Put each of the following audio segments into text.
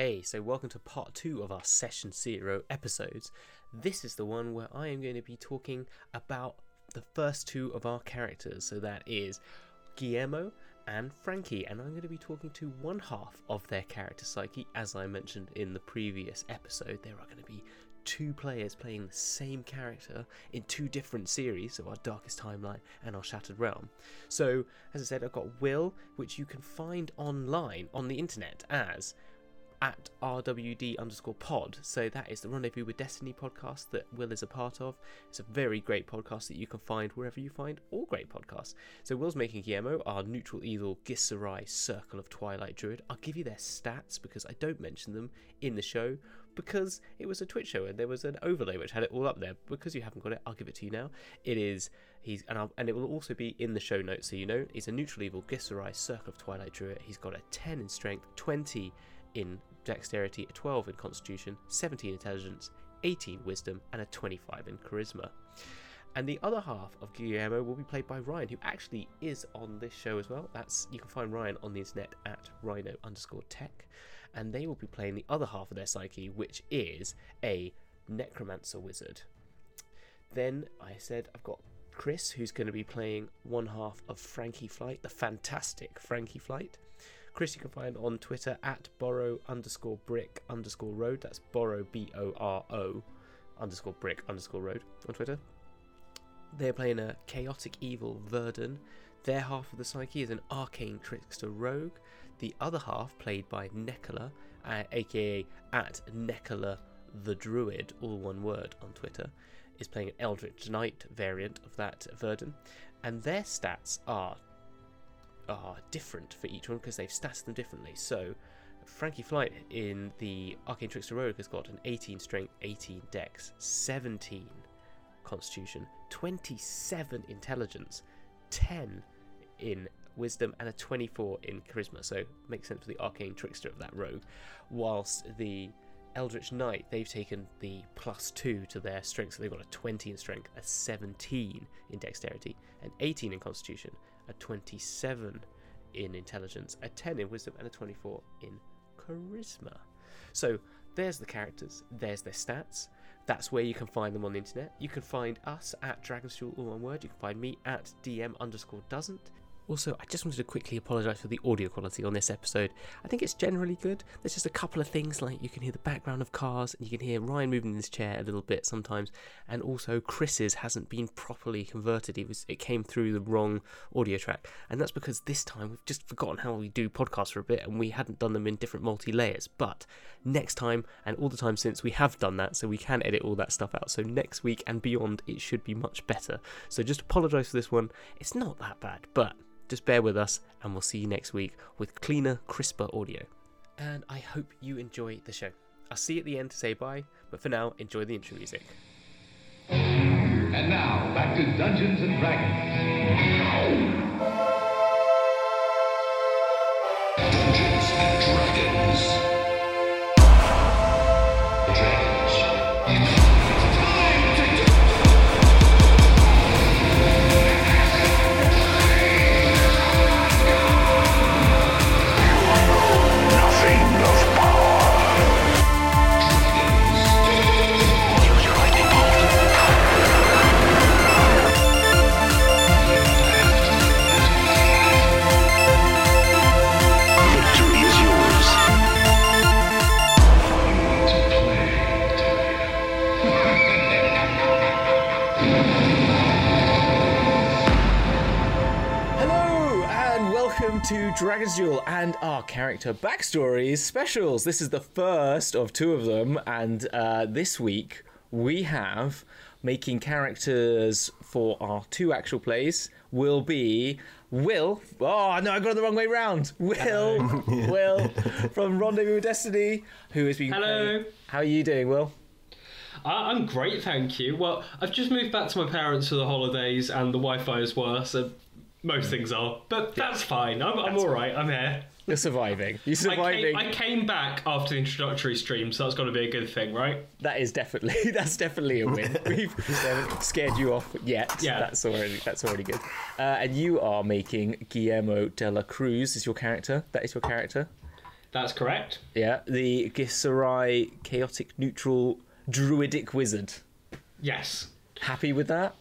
Hey, so welcome to part two of our Session Zero episodes. This is the one where I am going to be talking about the first two of our characters. So that is Guillermo and Frankie, and I'm going to be talking to one half of their character psyche. As I mentioned in the previous episode, there are going to be two players playing the same character in two different series, so our Darkest Timeline and our Shattered Realm. So, as I said, I've got Will, which you can find online on the internet as at RWD underscore pod. So that is the Rendezvous with Destiny podcast that Will is a part of. It's a very great podcast that you can find wherever you find all great podcasts. So Will's making Guillermo, our neutral evil Githzerai Circle of Twilight Druid. I'll give you their stats because I don't mention them in the show because it was a Twitch show and there was an overlay which had it all up there. Because you haven't got it, I'll give it to you now. It is he's and I'll, and it will also be in the show notes so you know he's a neutral evil Githzerai Circle of Twilight Druid. He's got a 10 in strength, 20 in dexterity, a 12 in constitution, 17 intelligence, 18 wisdom, and a 25 in charisma. And the other half of Guillermo will be played by Ryan, who actually is on this show as well. That's you can find Ryan on the internet at Rhino underscore tech, and they will be playing the other half of their psyche, which is a necromancer wizard. Then I said I've got Chris, who's going to be playing one half of Frankie Flight, the fantastic Frankie Flight. Chris you can find on Twitter at Boro underscore brick underscore road. That's Boro B O R O underscore brick underscore road on Twitter. They're playing a chaotic evil Verdan. Their half of the psyche is an arcane trickster rogue. The other half, played by Nekola, uh, aka at Nekola the Druid, all one word on Twitter, is playing an Eldritch Knight variant of that Verdan. And their stats are are different for each one because they've stated them differently. So, Frankie Flight in the Arcane Trickster Rogue has got an 18 strength, 18 dex, 17 constitution, 27 intelligence, 10 in wisdom, and a 24 in charisma. So, makes sense for the Arcane Trickster of that rogue. Whilst the Eldritch Knight, they've taken the plus 2 to their strength, so they've got a 20 in strength, a 17 in dexterity, and 18 in constitution, a 27 in intelligence, a 10 in wisdom, and a 24 in charisma. So there's the characters, there's their stats. That's where you can find them on the internet. You can find us at Dragonsduel, all one word. You can find me at DM underscore doesn't. Also, I just wanted to quickly apologise for the audio quality on this episode. I think it's generally good. There's just a couple of things like you can hear the background of cars and you can hear Ryan moving in his chair a little bit sometimes, and also Chris's hasn't been properly converted. It was it came through the wrong audio track, and that's because this time we've just forgotten how we do podcasts for a bit and we hadn't done them in different multi layers. But next time and all the time since we have done that, so we can edit all that stuff out. So next week and beyond, it should be much better. So just apologise for this one. It's not that bad, but just bear with us, and we'll see you next week with cleaner, crisper audio. And I hope you enjoy the show. I'll see you at the end to say bye, but for now, enjoy the intro music. And now, back to Dungeons and Dragons. To Dragon's Duel and our character backstories specials. This is the first of two of them, and uh, this week we have making characters for our two actual plays will be Will. Oh no, I got it the wrong way round. Will, Will from Rendezvous with Destiny, who has been. Hello. playing- How are you doing, Will? I- I'm great, thank you. Well, I've just moved back to my parents for the holidays, and the Wi-Fi is worse. And most things are, but that's fine. I'm, I'm all right. I'm here. You're surviving. You're I surviving. came, I came back after the introductory stream, so that's got to be a good thing, right? That is definitely that's definitely a win. We've haven't scared you off yet. Yeah. that's already that's already good. Uh, and you are making Guillermo de la Cruz is your character. That is your character. That's correct. Yeah, the Githzerai chaotic neutral druidic wizard. Yes. Happy with that?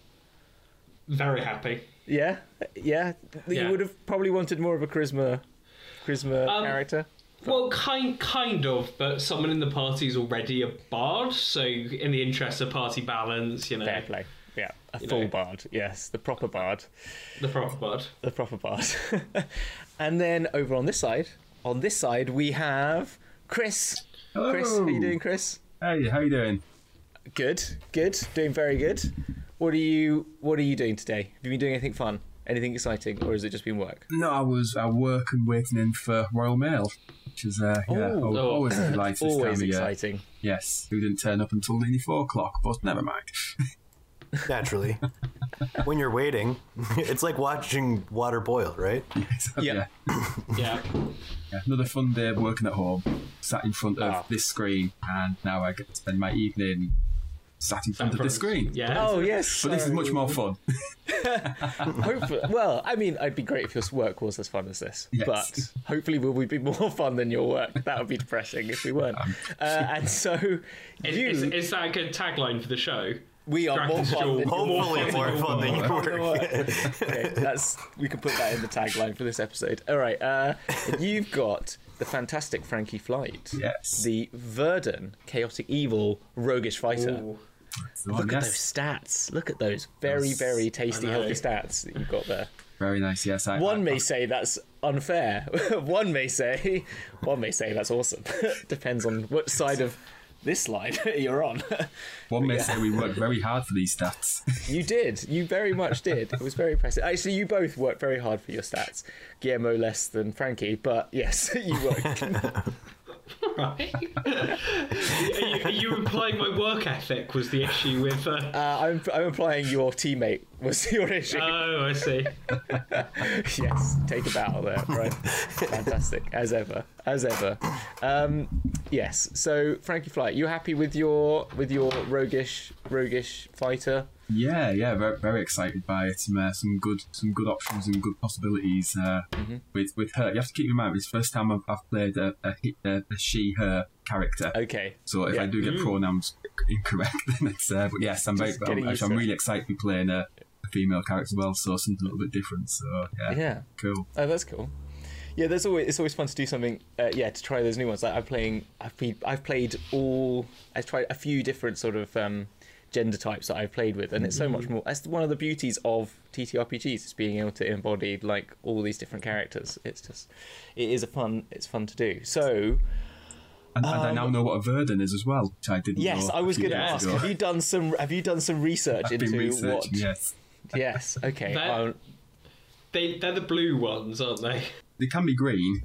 Very happy. Yeah, yeah. You would have probably wanted more of a charisma, charisma Um, character. Well, kind kind of, but someone in the party is already a bard, so in the interest of party balance, you know, Fair play. Yeah, a You full know. bard. Yes, the proper bard. the proper bard. The proper bard. and then over on this side, on this side we have Chris. Chris, how you doing, Chris? Hey, how you doing? Good, good, doing very good. What are you What are you doing today? Have you been doing anything fun, anything exciting, or has it just been work? No, I was at work and waiting in for Royal Mail, which is uh, yeah, Oh. al- always a delight Always time of year. exciting. Yes, who didn't turn up until nearly four o'clock, but never mind. Naturally. when you're waiting, it's like watching water boil, right? So, Yeah. yeah. Yeah. yeah, another fun day of working at home, sat in front of Ah. this screen, and now I get to spend my evening sat in front of the screen. Yeah. Oh yes, But this is much more fun. Hopefully, well, I mean, I'd be great if your work was as fun as this, Yes. but hopefully, will we be more fun than your work? That would be depressing if we weren't. Um, Uh, and so, Is, you, is, is that a good tagline for the show? we are more fun than your Hopefully more fun than you work. okay, that's we can put that in the tagline for this episode. All right, uh, you've got the fantastic Frankie Flight, Yes. the Verdan chaotic evil roguish fighter. Ooh. Look at those stats. Look at those very, Yes. very tasty, healthy stats that you've got there. very nice. Yes, I, One I, may say that's unfair. one may say, one may say that's awesome. Depends on which side of this line you're on. one may yeah. say we worked very hard for these stats. you did. You very much did. It was very impressive. Actually, you both worked very hard for your stats. Guillermo less than Frankie, but yes, you worked. Right. are, you, are you implying my work ethic was the issue with? Uh... Uh, I'm, I'm implying your teammate was your issue. Oh, I see. yes, take a battle there, right? Fantastic, as ever, as ever. Um, yes. So, Frankie Flight, you happy with your with your roguish roguish fighter? Yeah, yeah, very, very excited by it. Some, uh, some good, some good options and good possibilities uh, with with her. You have to keep in mind it's the first time I've, I've played a, a, a, a she/her character. Okay. So if yeah. I do get pronouns incorrect, then it's. Uh, but yes, I'm very, Just getting I'm, used I'm really excited to be playing a, a female character as well. So something a little bit different. So yeah, Yeah. cool. Oh, that's cool. Yeah, there's always it's always fun to do something. Uh, yeah, to try those new ones. Like I'm playing. I've played. I've played all. I've tried a few different sort of um, gender types that I've played with, and it's so much more. That's one of the beauties of TTRPGs is being able to embody like all these different characters. It's just, it is a fun. It's fun to do. So And, and I now know what a Verdan is as well, which I didn't. Um, yes, know I a was going to ask. ago. Have you done some? Have you done some research I've into been what? Yes, Yes. Okay. That- um, They they're the blue ones, aren't they? they can be green.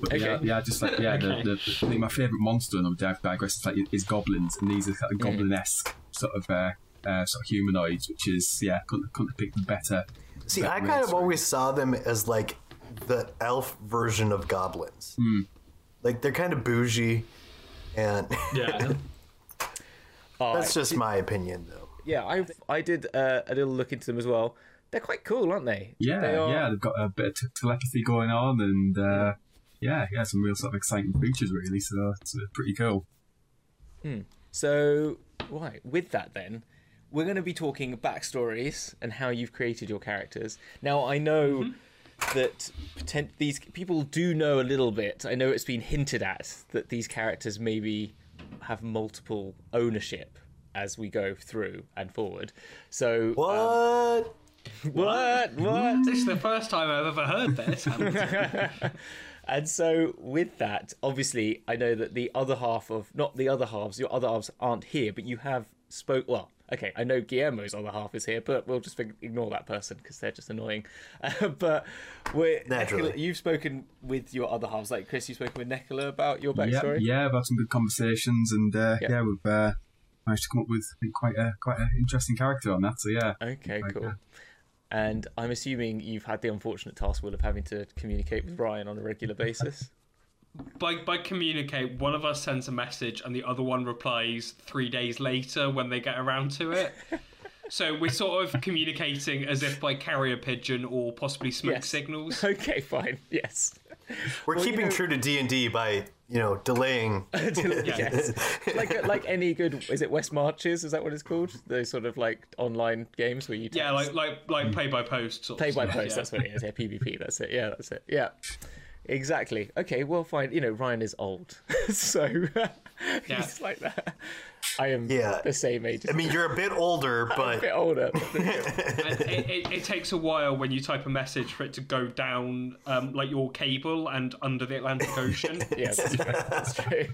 But yeah, Okay. yeah, just like yeah, Okay. the, the, I think my favourite monster, and I digress, is like is goblins, and these are kind of Mm. goblin-esque sort of uh, uh, sort of humanoids, which is yeah, couldn't, couldn't have picked a better. See, better I kind of always saw them as like the elf version of goblins. Like they're kind of bougie, and Yeah. oh, that's just my opinion, though. Yeah. I I did uh, a little look into them as well. They're quite cool, aren't they? Yeah, They are- yeah, they've got a bit of t- telepathy going on, and uh, yeah, yeah, some real sort of exciting features really. So it's uh, pretty cool. So, right, with that then, we're going to be talking backstories and how you've created your characters. Now, I know that potent- these people do know a little bit. I know it's been hinted at that these characters maybe have multiple ownership as we go through and forward. So, What? what? What? this is the first time I've ever heard this. And so, with that, obviously, I know that the other half of not the other halves, your other halves aren't here, but you have spoke. Well, okay, I know Guillermo's other half is here, but we'll just ignore that person because they're just annoying. Uh, but we're Naturally. Nicola, you've spoken with your other halves, like Chris. You've spoken with Nicola about your Yeah, backstory. yeah, I've had some good conversations, and uh, Yeah. yeah. we've uh, managed to come up with think, quite a quite an interesting character on that. So yeah, Okay, Like, cool. uh, And I'm assuming you've had the unfortunate task, Will, of having to communicate with Ryan on a regular basis. by by communicate, one of us sends a message and the other one replies three days later when they get around to it. So we're sort of communicating as if by carrier pigeon or possibly smoke Yes. signals. okay, fine. Yes. We're keeping know- true to D and D by you know delaying. yes. like uh, like any good is it West Marches is that what it's called those sort of like online games where you Yeah, like like like play by post. Sort play of by stuff, post yeah. that's what it is yeah PvP that's it yeah that's it yeah exactly okay well fine you know Ryan is old so Yeah. he's like that I am Yeah. the same age as I mean, you're a bit older, a but bit older And it, it, it takes a while when you type a message for it to go down um, like your cable and under the Atlantic Ocean. yeah, that's true. That's true.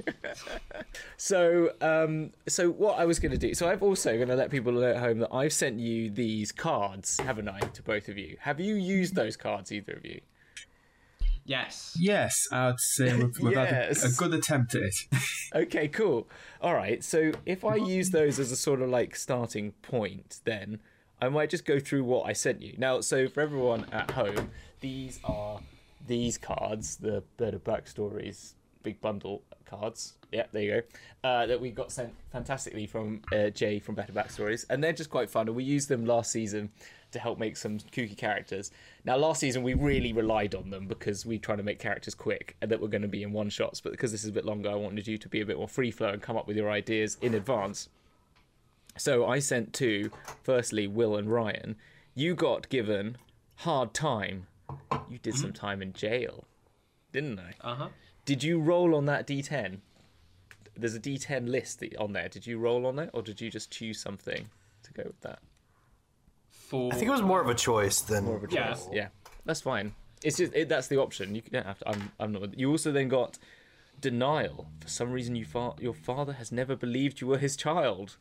so, um, so what I was going to do. So, I've also going to let people know at home that I've sent you these cards, haven't I, to both of you? Have you used those cards, either of you? Yes. Yes, I'd say we've, we've had a, a good attempt at it. Okay, cool. All right. So, if I use those as a sort of like starting point, then I might just go through what I sent you. Now, so for everyone at home, these are these cards, the Better Backstories big bundle cards. Yeah, there you go. Uh, that we got sent fantastically from uh, Jay from Better Backstories, and they're just quite fun. And we used them last season to help make some kooky characters. Now, last season we really relied on them because we tried to make characters quick and that were going to be in one shots. But because this is a bit longer, I wanted you to be a bit more free flow and come up with your ideas in advance. So I sent to, firstly, Will and Ryan. You got given hard time. You did some time in jail, didn't I? Uh huh. Did you roll on that D10? There's a D10 list on there. Did you roll on it, or did you just choose something to go with that? For I think it was more of a choice than More of a choice. Yeah. Yeah, that's fine. It's just it, that's the option. You don't have to. I'm. I'm not. You also then got denial. For some reason, you fa- your father has never believed you were his child.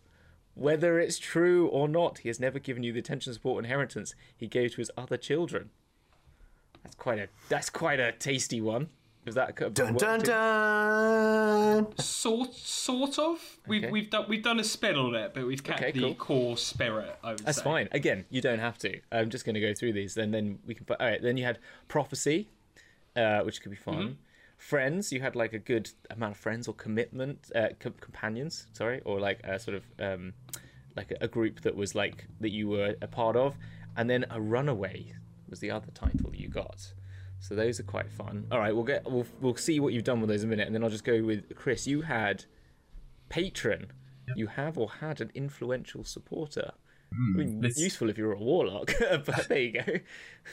Whether it's true or not, he has never given you the attention, support, inheritance he gave to his other children. That's quite a. That's quite a tasty one. Was that a- Dun what- dun did- dun. sort sort of. We've Okay. we've done we've done a spin on it, but we've kept Okay, the cool. core spirit. I would That's say. fine. Again, you don't have to. I'm just going to go through these, and then we can. All right. Then you had prophecy, uh, which could be fun. Mm-hmm. Friends, you had like a good amount of friends or commitment, uh, com- companions. Sorry, or like a sort of um, like a, a group that was like that you were a part of, and then a runaway was the other title you got. So those are quite fun. All right, we'll get we'll we'll see what you've done with those in a minute, and then I'll just go with Chris. You had patron. You have or had an influential supporter. I mean, let's- useful if you're a warlock, but there you go.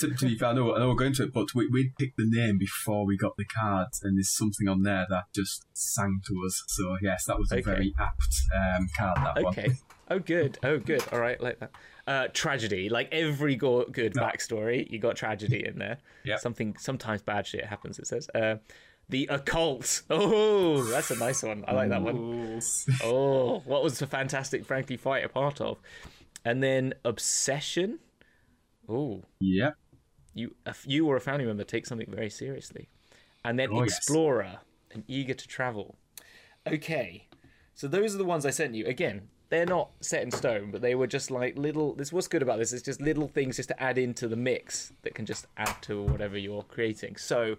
to, to be fair, I know, I know we're going to it, but we, we picked the name before we got the cards, and there's something on there that just sang to us. So, yes, that was a very apt um, card, that one. Okay. Oh, good. Oh, good. All right, like that. Uh, tragedy, like every go- good Yeah. backstory, you got tragedy in there. Yep. Something sometimes bad shit happens. It says. Uh, the occult. Oh, that's a nice one. I like that one. Oh, what was the fantastic Frankly fight a part of? And then obsession. Oh, Yeah. you if you or a family member take something very seriously and then Oh, yes. explorer and eager to travel okay so those are the ones i sent you again they're not set in stone but they were just like little this what's good about this is just little things just to add into the mix that can just add to whatever you're creating so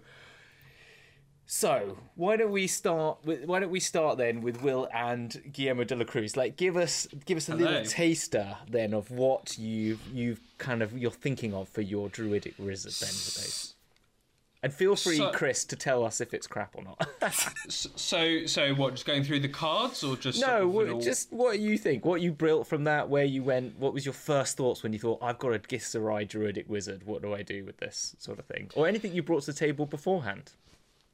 so why don't we start with why don't we start then with Will and Guillermo de la Cruz? Like give us give us a Hello. little taster then of what you've you've kind of you're thinking of for your druidic wizard then. And feel free, So- Chris, to tell us if it's crap or not. So so what? Just going through the cards, or just sort no, of what, just what you think, what you built from that, where you went, what was your first thoughts when you thought, I've got a Githzerai druidic wizard, what do I do with this sort of thing? Or anything you brought to the table beforehand.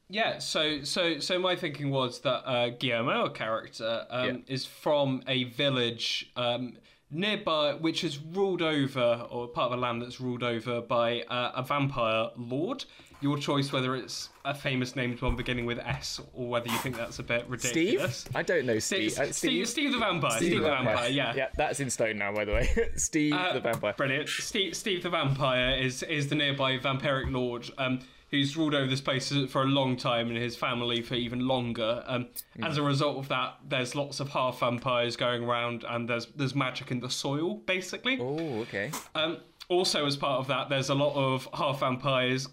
Yeah, so so so my thinking was that uh, Guillermo, a character, um, is from a village um, nearby, which is ruled over, or part of a land that's ruled over by uh, a vampire lord. Your choice whether it's a famous named one beginning with S, or whether you think that's a bit ridiculous. Steve? I don't know Steve. Steve, Uh, Steve, Steve the vampire. Steve, the vampire. Yeah. Yeah, that's in stone now, by the way. Steve Uh, the vampire. Brilliant. Steve, Steve the Vampire is is the nearby vampiric lord um, who's ruled over this place for a long time and his family for even longer. Um, As a result of that, there's lots of half vampires going around and there's there's magic in the soil, basically. Oh, okay. Um, also, as part of that, there's a lot of half vampires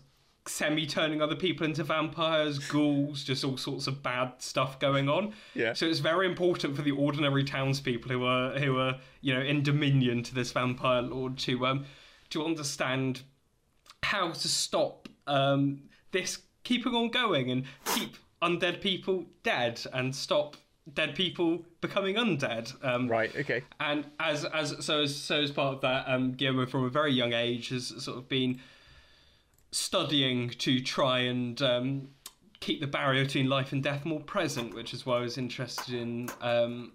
semi turning other people into vampires, ghouls, just all sorts of bad stuff going on. Yeah. So it's very important for the ordinary townspeople who are who are you know in dominion to this vampire lord to um to understand how to stop um this keeping on going and keep undead people dead and stop dead people becoming undead. Um, Right. Okay. and as as so as so as part of that, um, Guillermo from a very young age has sort of been studying to try and um, keep the barrier between life and death more present, which is why I was interested in. Um,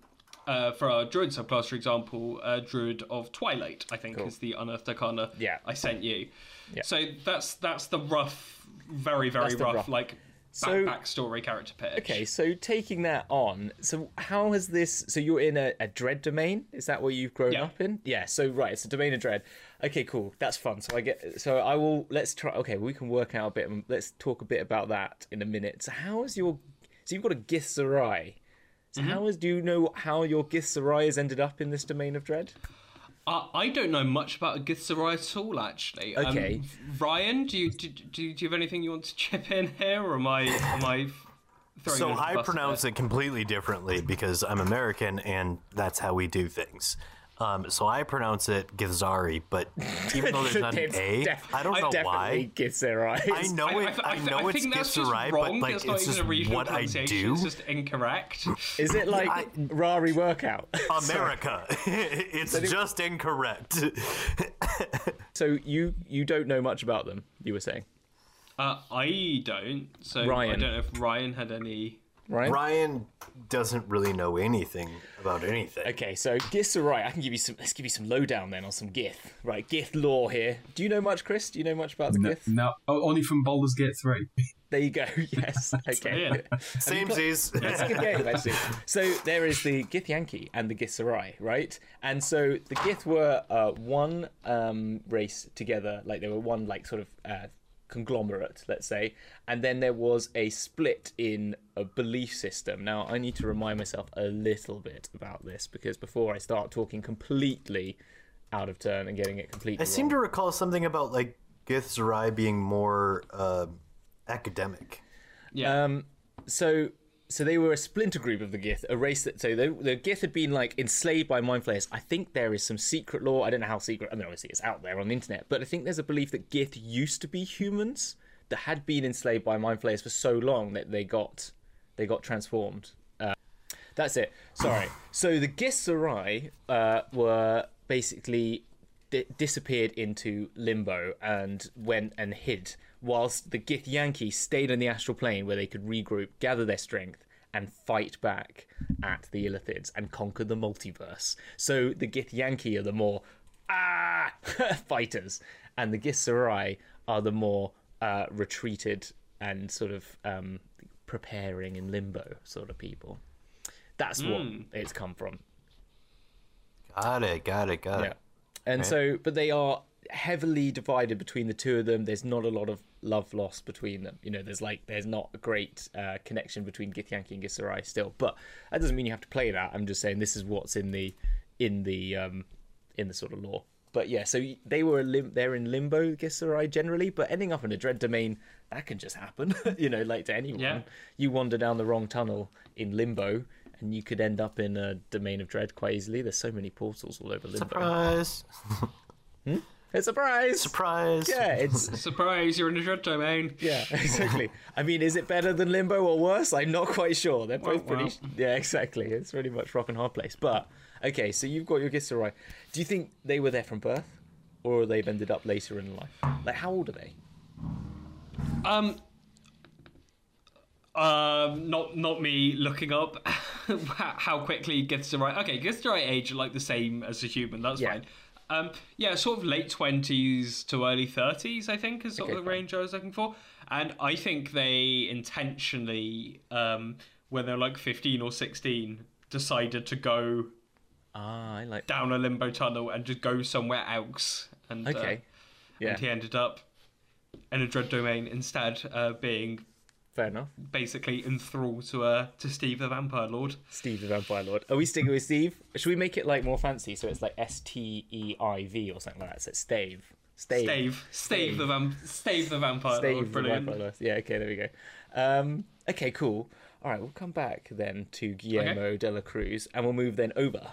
uh, for our druid subclass, for example, uh, druid of Twilight, I think is the unearthed arcana Yeah. I sent you. Yeah. So that's that's the rough, very very rough, rough. like back, So- backstory character pitch. Okay, so taking that on, so how has this? So you're in a, a dread domain. Is that what you've grown Yeah. up in? Yeah. So right, it's a domain of dread. Okay, cool. That's fun. So I get. So I will. Let's try. Okay, we can work out a bit. Let's talk a bit about that in a minute. So how is your? So you've got a Githzerai. So Mm-hmm. how is? Do you know how your Githzerai has ended up in this domain of dread? Uh, I don't know much about Githzerai at all, actually. Um, Okay. Ryan, do you do, do, do you have anything you want to chip in here, or am I am I throwing? So you under the I pronounce bit? it completely differently because I'm American and that's how we do things. Um, so I pronounce it Githzari, but even though there's not an It's A, def- I don't know definitely why. Githzerai. I know I, it. I, th- I, th- know I it's think that's Githzerai, but like That's not it's even just a regional what I pronunciation. do. It's just incorrect. Is it like I- Rari workout? America. it's just incorrect. so you you don't know much about them. You were saying, uh, I don't. So Ryan. I don't know if Ryan had any. Right? Ryan doesn't really know anything about anything. Okay, so Gith's are right. I can give you some. Let's give you some lowdown then on some Gith. Right, Gith lore here. Do you know much, Chris? Do you know much about the No, Gith? no oh, only from Baldur's Gate 3. There you go. Yes. Okay. Yeah. Samesies. It's a good game, actually. So there is the Githyanki and the Githzerai, right? And so the Gith were uh, one um, race together, like they were one like sort of uh, conglomerate, let's say, and then there was a split in a belief system. Now I need to remind myself a little bit about this because before I start talking completely out of turn and getting it completely I seem to recall something about like Githzerai being more uh, academic. Yeah. Um, so so they were a splinter group of the Gith, a race that so the, the Gith had been like enslaved by mind flayers. I think there is some secret lore. I don't know how secret. I mean, obviously it's out there on the internet, but I think there's a belief that Gith used to be humans that had been enslaved by mind flayers for so long that they got they got transformed. Uh, that's it. Sorry. so the Githzerai uh, were basically di- disappeared into limbo and went and hid, whilst the Githyanki stayed on the astral plane where they could regroup, gather their strength, and fight back at the Illithids and conquer the multiverse. So the Githyanki are the more ah fighters, and the Githzerai are the more uh, retreated and sort of um, preparing in limbo sort of people. That's what it's come from. Got it. Got it. Got Yeah. it. And so, but they are heavily divided between the two of them. There's not a lot of love lost between them. You know, there's like, there's not a great uh, connection between Githyanki and Githzerai still. But that doesn't mean you have to play that. I'm just saying this is what's in the, in the, um, in the sort of lore. But yeah, so they were lim- they're in limbo, Githzerai generally, but ending up in a dread domain that can just happen. you know, like to anyone. Yeah. You wander down the wrong tunnel in limbo, and you could end up in a domain of dread quite easily. There's so many portals all over limbo. Surprise. It's a surprise. Surprise. Yeah, it's Surprise! You're in a dread domain. yeah, exactly. I mean, is it better than Limbo or worse? I'm not quite sure. They're both Well, pretty. Yeah, exactly. It's pretty much rock and hard place. But okay, so you've got your Githzerai. Do you think they were there from birth, or they've ended up later in life? Like, how old are they? Um, um, not not me looking up how how quickly gets the right. Okay, gets the right age like the same as a human. That's Yeah. fine. Um, yeah, sort of late twenties to early thirties, I think, is sort Okay, of the range I was looking for. And I think they intentionally, um, when they're like fifteen or sixteen, decided to go Ah, I like. down a limbo tunnel and just go somewhere else. And uh, Okay. Yeah, and he ended up in a dread domain instead, uh, being fair enough. basically enthralled to uh, to Steve the Vampire Lord. Steve the Vampire Lord. Are we sticking with Steve? Should we make it like more fancy? So it's like S T E I V or something like that. So it's Stave. Stave. Stave, Stave the vamp. Stave the Vampire Stave Lord, the. Vampire Lord. Yeah, okay, there we go. Um, okay, cool. All right, we'll come back then to Guillermo de la Cruz, and we'll move then over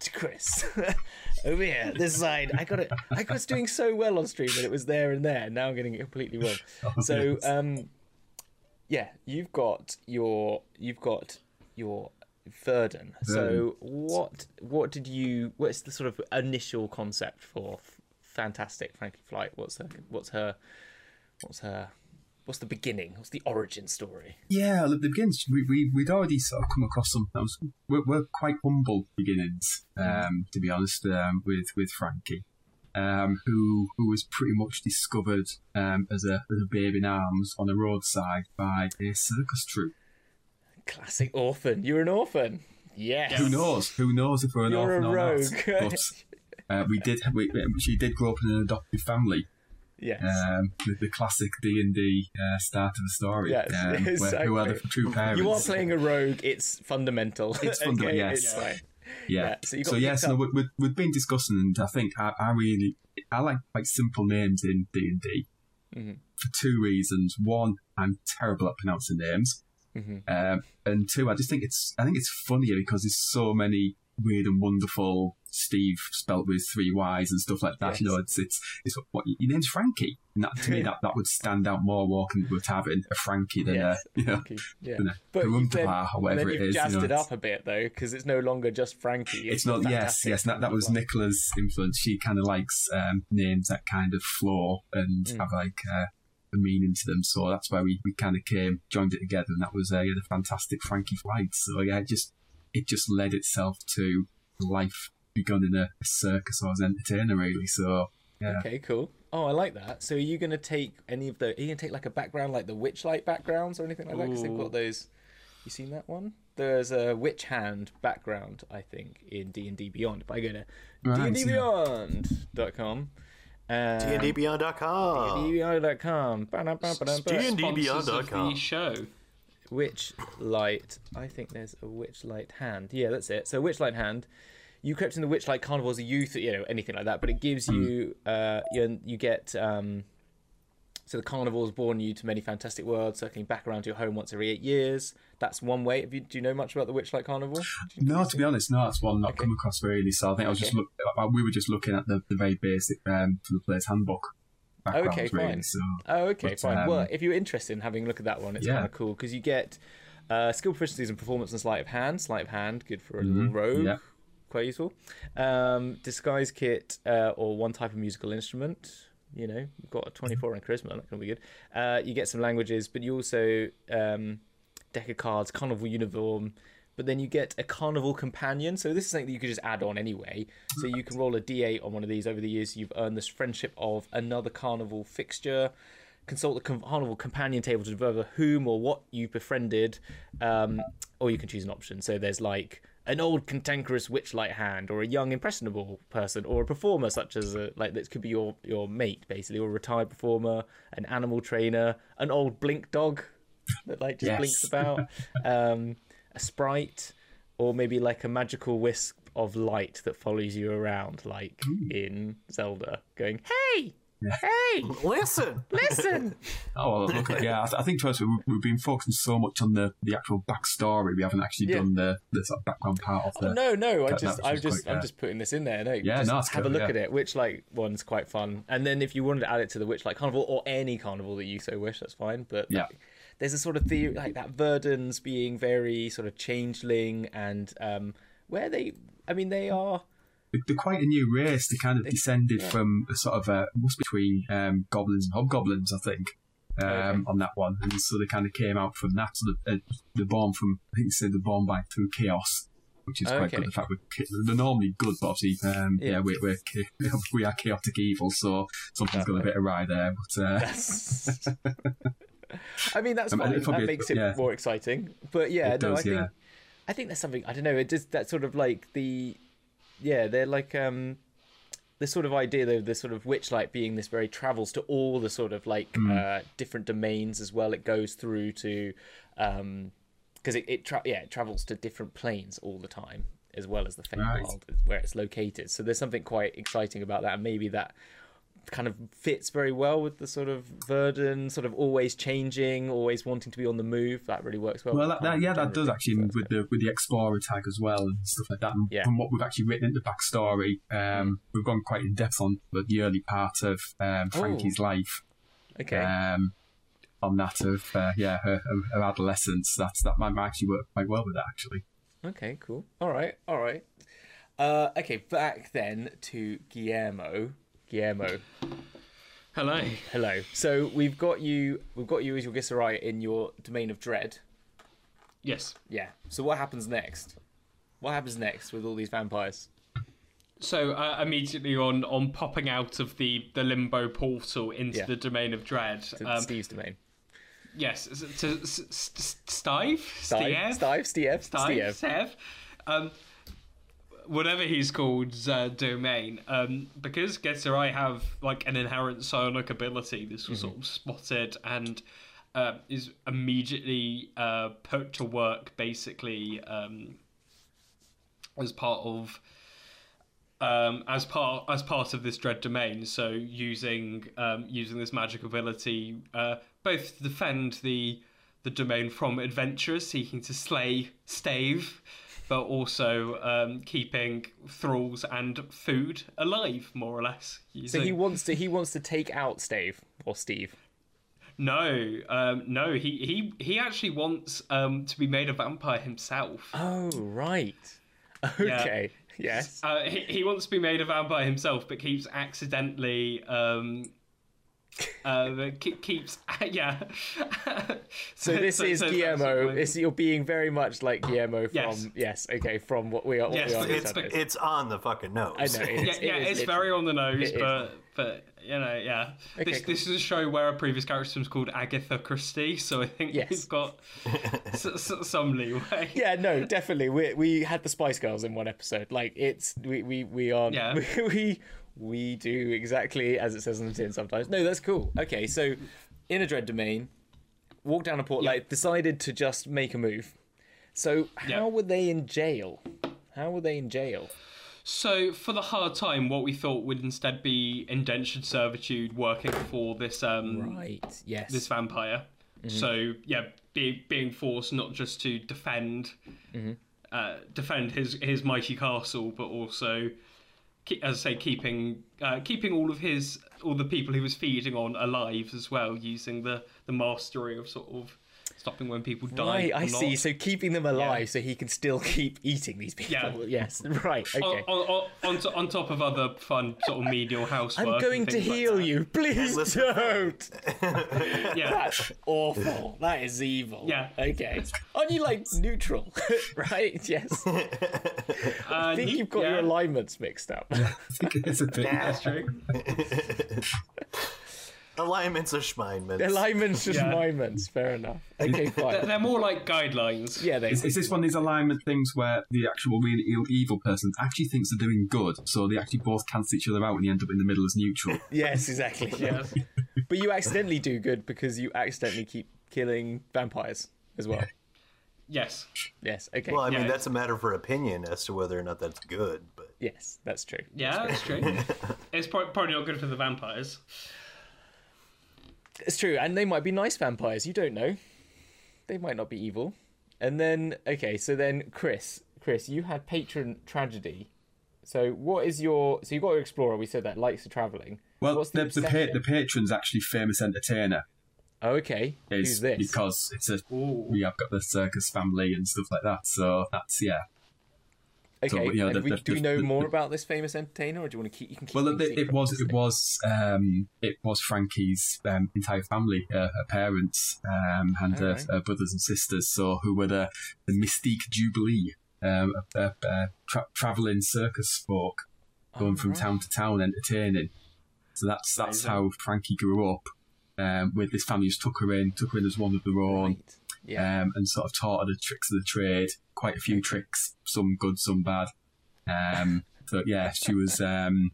to Chris. over here, this side. I got it. I was doing so well on stream, and it was there and there. Now I'm getting it completely wrong. So, yes. um, yeah, you've got your you've got your Verdan. So what what did you? What's the sort of initial concept for Fantastic Frankie Flight? What's her what's her what's her what's the beginning? What's the origin story? Yeah, look, the beginnings, we, we, we'd already sort of come across was, we're, we're quite humble beginnings, um, to be honest, um, with, with Frankie, um, who, who was pretty much discovered, um, as a, as a babe in arms on a roadside by a circus troupe. Classic orphan. You're an orphan. Yes. Who knows? Who knows if we're an You're a orphan or rogue. not? But, uh, we did, we, she did grow up in an adopted family. Yes. Um, the, the classic D and D uh, start of the story. Yes, um, where, who are the exactly. true parents? you are playing a rogue. It's fundamental. It's fundamental, Okay, yes. It's fine. Yeah. Yeah, so so yes, picked no, up- we, we, we've been discussing, and I think I, I really I like quite simple names in D and D Mm-hmm. for two reasons. One, I'm terrible at pronouncing names, Mm-hmm. um, and two, I just think it's I think it's funnier because there's so many weird and wonderful Steve spelt with three Y's and stuff like that. You know, it's it's it's what your name's Frankie, and that to me that, that would stand out more walking into a tavern a Frankie than Yes. a you know. Okay, Yeah. than a But then, or whatever then it you've is. you jazzed know, it up a bit though, because it's no longer just Frankie. it's not yes yes that, that was Frankie nicola's influence she kind of likes um, names that kind of flow and Mm. have like uh, a meaning to them so that's why we, we kind of came joined it together and that was uh, yeah, the fantastic frankie flight so yeah it just it just led itself to life begun in a, a circus or as an entertainer really so yeah Okay, cool. Oh, I like that. So, are you going to take any of the? Are you going to take like a background, like the Witchlight backgrounds or anything like that? Because they've got those. You seen that one? There's a witch hand background, I think, in D and D Beyond. If I go to Right, dndbeyond.com, uh, dndbeyond.com. dndbeyond.com, D&D.beyond.com. The show. Witch light. I think there's a witch light hand. Yeah, that's it. So witch light hand. You crept in the witch light carnival as a youth, you know, anything like that. But it gives you, uh, you, you get. Um, so the carnival has born you to many fantastic worlds, circling back around to your home once every eight years. That's one way. You, do you know much about the Witchlight Carnival? No, to be honest, no, that's one not Okay. come across really. So I think I was just look. We were just looking at the, the very basic um, for the player's handbook. Okay, backgrounds, really, fine. So Oh, okay, But, fine. um, well, if you're interested in having a look at that one, it's Yeah. kind of cool because you get uh, skill proficiencies and performance and sleight of hand. Sleight of hand, good for a little rogue. Mm-hmm. yeah. Quite useful. Um, disguise kit uh, or one type of musical instrument. You know, you've got a 24 in charisma. That can be good. Uh, you get some languages, but you also um, deck of cards, carnival uniform. But then you get a carnival companion. So this is something that you could just add on anyway. So you can roll a d8 on one of these over the years. You've earned this friendship of another carnival fixture. Consult the carnival companion table to discover whom or what you've befriended. Um, or you can choose an option. So there's like an old cantankerous Witchlight hand, or a young impressionable person, or a performer such as a, like this could be your your mate basically, or a retired performer, an animal trainer, an old blink dog that like just Yes. blinks about, um, a sprite, or maybe like a magical wisp of light that follows you around, like in Zelda, going, "Hey, hey, Listen. listen." Oh, well, look, yeah, I, th- I think to us, we've, we've been focusing so much on the, the actual backstory. We haven't actually Yeah. done the, the sort of background part of the. Oh, no, no, I just, I'm just, quite, I'm uh, just putting this in there. No, Yeah, just no, it's have a look yeah. at it. Which like one's quite fun, and then if you wanted to add it to the Witchlight Carnival or any carnival that you so wish, that's fine. But Yeah. like, there's a sort of theory like that Verdan's being very sort of changeling, and um, where they, I mean, they are. They're- quite a new race. They kind of descended from a sort of a must between um, goblins and hobgoblins, I think. Um, Okay. On that one, and so they kind of came out from that. So they're, they're born from, I think they said they're born by through chaos, which is quite good. The fact we're they're normally good, but obviously, um, yeah, Yeah. we're, we're we are chaotic evil, so something's got a bit awry there. But uh, I mean, that's Um, fine. probably- That makes it yeah. more exciting. But yeah, It no, does, I think yeah. I think there's something I don't know. It does that sort of like the yeah, they're like um this sort of idea though, the sort of witchlight being this very travels to all the sort of like Hmm. uh different domains as well. It goes through to um because it, it tra- yeah, it travels to different planes all the time as well as the Fate Right. world where it's located. So there's something quite exciting about that and maybe that kind of fits very well with the sort of Verdan, sort of always changing, always wanting to be on the move. That really works well. Well, that, that, yeah, that does actually with the with the explorer tag as well and stuff like that. And Yeah. From what we've actually written in the backstory, um, we've gone quite in depth on the, the early part of um, Frankie's life. Okay. Um, on that of uh, yeah her, her adolescence. That's that might actually work quite well with that actually. Okay, cool. All right, all right. Uh, okay, back then to Guillermo. Guillermo, Hello. hello. So we've got you. We've got you as your Githzerai in your domain of dread. Yes. Yeah. So what happens next? What happens next with all these vampires? So uh, immediately on on popping out of the the limbo portal into Yeah. the domain of dread. To Um, Steve's domain. yes, it to S- S- Stive, Steve, Steve, Steve, Steve, Steve. Um, whatever he's called, uh, domain. Um, because Githzerai have like an inherent psionic ability. This was sort of spotted and uh, is immediately uh, put to work, basically um, as part of. Um, as part as part of this dread domain, so using um, using this magic ability, uh, both to defend the the domain from adventurers seeking to slay stave, but also um, keeping thralls and food alive, more or less. So he wants to. He wants to take out Steve or Steve. no, um, no, he he he actually wants um, to be made a vampire himself. Oh right. Okay. Yes. Uh, he, he wants to be made a vampire himself, but keeps accidentally. Um, uh, ke- keeps yeah. So this is so- Guillermo. so- It's, you're being very much like Guillermo from Yes. yes. Okay. From what we are. What Yes, we are It's understanding. it's on the fucking nose. I know. yeah, It's, yeah, it is it's very on the nose, It is. but but you know, yeah. Okay, this cool. this is a show where a previous character was called Agatha Christie, so I think Yes. we've got s- s- some leeway. Yeah, no, definitely. We we had the Spice Girls in one episode. Like it's we we we are Yeah. we we do exactly as it says on the tin sometimes. No, that's cool. Okay, so in a dread domain, walk down a port. Like decided to just make a move. So how Yeah. were they in jail? How were they in jail? So for the hard time, what we thought would instead be indentured servitude, working for this um Right. Yes. this vampire. So yeah, be, being forced not just to defend, uh, defend his his mighty castle, but also, as I say, keeping uh, keeping all of his all the people he was feeding on alive as well, using the the mastery of sort of stopping when people die. Right, or I see. So keeping them alive so he can still keep eating these people. Yeah. Yes. Right. on, Okay. on, on, on, to- on top of other fun sort of menial housework. I'm going to things like heal you. Please Listen. don't. Yeah. That's awful. That is evil. Yeah. Okay. Aren't you like neutral? right? Yes. Uh, I think he- you've got yeah, your alignments mixed up. I think it is a bit. That's true. Alignments are schmeinments. alignments, just Yeah. alignments. Fair enough. Okay, They're, fine. they're more like guidelines. Yeah, they. Is, is this one of these alignment things where the actual really evil person actually thinks they're doing good, so they actually both cancel each other out and you end up in the middle as neutral? Yes, exactly. Yeah. but you accidentally do good because you accidentally keep killing vampires as well. Yes. Yes. Okay. well, I mean, Yeah. that's a matter for opinion as to whether or not that's good. But yes, that's true. Yeah, that's true. it's pro- probably not good for the vampires. It's true, and they might be nice vampires. You don't know. They might not be evil. And then, okay, so then Chris, Chris, you had patron tragedy. So what is your? So you got your explorer. We said that likes to traveling. Well, What's the, the, pa- the patron's actually famous entertainer. Oh, okay. Is Who's this? Because it's a Ooh. we have got the circus family and stuff like that. So that's yeah. Okay. so, you know, and we, do we know more about this famous entertainer, or do you want to keep? You can keep. Well, it, it was it was um, it was Frankie's um, entire family, uh, her parents um, and her, Alright. her brothers and sisters. So who were the, the Mystique Jubilee, um, a, a, a tra- traveling circus folk going from town to town entertaining. So that's that's Amazing. how Frankie grew up. Um, with this family, just took her in, took her in as one of their own, Right. Yeah. um, and sort of taught her the tricks of the trade. Quite a few tricks, some good, some bad. Um, so yeah, she was. Um,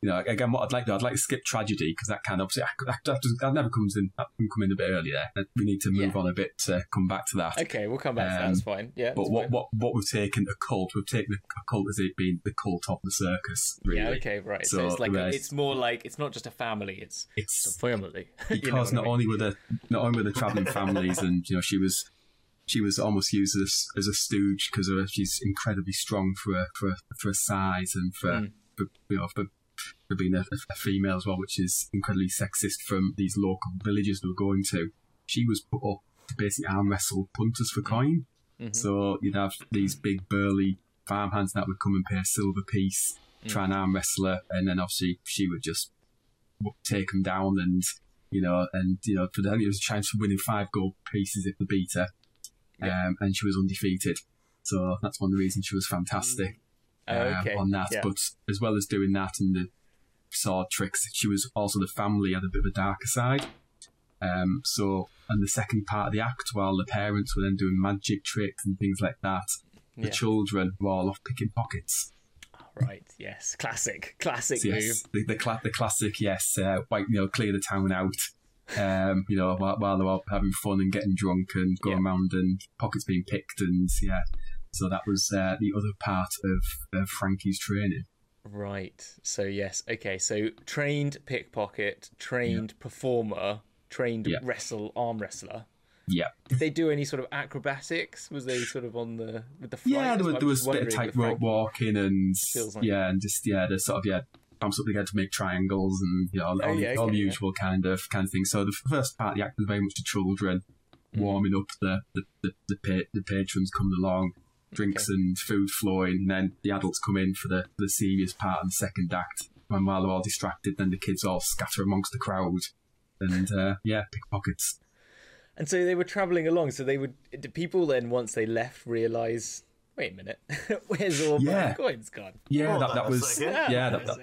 you know, again, what I'd like to, I'd like to skip tragedy because that kind of obviously that, that, that never comes in. That can come in a bit earlier. We need to move Yeah. on a bit to come back to that. okay, we'll come back to that. um, That's fine. Yeah. But what, fine. what what we've taken a cult, we've taken a cult as it being the cult of the circus. Really. Yeah. Okay. Right. So, So it's like a, it's more like it's not just a family. It's It's it's a family. You know because I not mean? only were the not only were the traveling families, and you know she was she was almost used as as a stooge because she's incredibly strong for a, for a, for a size and for, Mm. for you know for, for being a, a female as well, which is incredibly sexist from these local villages they were going to. she was put up to basically arm wrestle punters for coin. Mm-hmm. So you'd have these big burly farmhands that would come and pay a silver piece, mm. try and arm wrestle her, and then obviously she would just take them down and you know and you know for the it was a chance for winning five gold pieces if they beat her, um, and she was undefeated. So that's one of the reasons she was fantastic mm. Oh, um, okay. on that. Yeah. But as well as doing that and the sword tricks, she was also the family had a bit of a darker side. Um, so, and the second part of the act, while the parents were then doing magic tricks and things like that, the Yeah. children were all off picking pockets. Right. Yes. Classic. Classic So, yes, move. the the, cla- the classic, yes, uh, white, you know, clear the town out. Um, you know, while, while they're all having fun and getting drunk and going Yeah. around and pockets being picked and yeah. So that was uh, the other part of, of Frankie's training. Right. So yes. Okay. So trained pickpocket, trained performer, trained Yeah. wrestle arm wrestler. Yeah. Did they do any sort of acrobatics? Was they sort of on the with the flight? Yeah, there was, there was a bit of tightrope walking and like- yeah, and just yeah, the sort of yeah, bounce up to make triangles and you know, all, Oh, the- yeah, all okay, the yeah. usual kind of kind of thing. So the first part of the act was very much the children Mm. warming up the the the, the, pa- the patrons coming along, drinks and food flowing, and then the adults come in for the the serious part of the second act. And while they're all distracted, then the kids all scatter amongst the crowd, and uh, yeah, pickpockets. And so they were traveling along. So they would. Did people then once they left realize? Wait a minute. Where's all Yeah. my coins gone? Yeah, Hold that, that was second. yeah, that, that,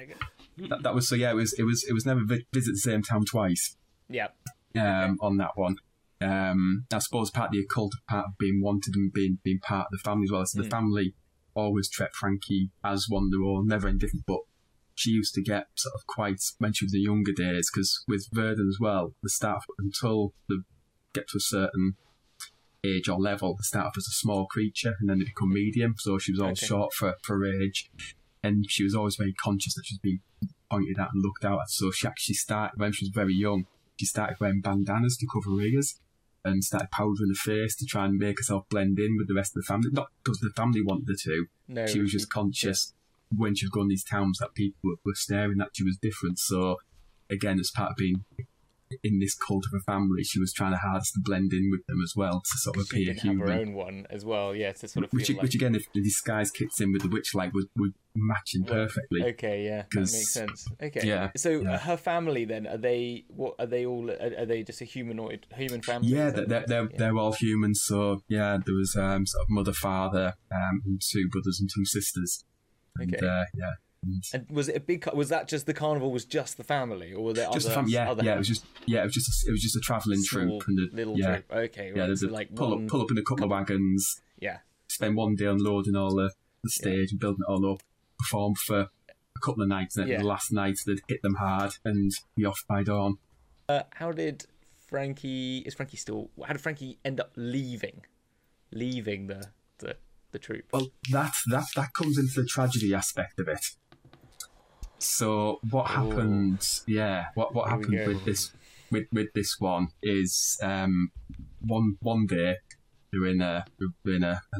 that, that was so yeah, it was it was it was never vi- visit the same town twice. Yeah. um, on that one. Um, I suppose part of the occult part of being wanted and being being part of the family as well. So the family always treat Frankie as one of their own, never indifferent. But she used to get sort of quite when she was in younger days because with Verdan as well, the staff until they get to a certain age or level, they start off as a small creature and then they become medium. So she was always Okay. short for for her age, and she was always very conscious that she's being pointed at and looked out at. So she actually started when she was very young she started wearing bandanas to cover her ears and started powdering her face to try and make herself blend in with the rest of the family. Not because the family wanted her to. No. she was just conscious when she was going to these towns that people were, were staring that she was different. So, again, as part of being in this cult of a family, she was trying her hardest to blend in with them as well to sort of appear didn't have her human. own one as well. Yeah. To sort of Which, feel like. which again, if the disguise kicks in with the Witchlight, would, would match in perfectly. Okay, yeah, that makes sense. Okay, Yeah, So yeah. uh, her family then are they? What are they all? Are, are they just a humanoid human family? Yeah, they're, they're, it is? they're all humans. So yeah, there was um, sort of mother, father, um, and two brothers and two sisters. And, Okay. uh, yeah. And was it a big? Was that just the carnival? Was just the family, or were there just other? fam- yeah, other yeah. It was just yeah, it was just a, it was just a travelling small troupe and a, little yeah, troop? Okay, yeah. right. There's a like pull one, up, pull up in a couple of wagons, yeah. spend one day unloading all the, the stage and building it all up, perform for a couple of nights, and then Yeah. the last night they'd hit them hard and be off by dawn. Uh, how did Frankie? Is Frankie still? How did Frankie end up leaving? Leaving the the the troop. Well, that that that comes into the tragedy aspect of it. So what happened? Yeah, what what Here happened with this with with this one is um, one one day they're in a they're in a, a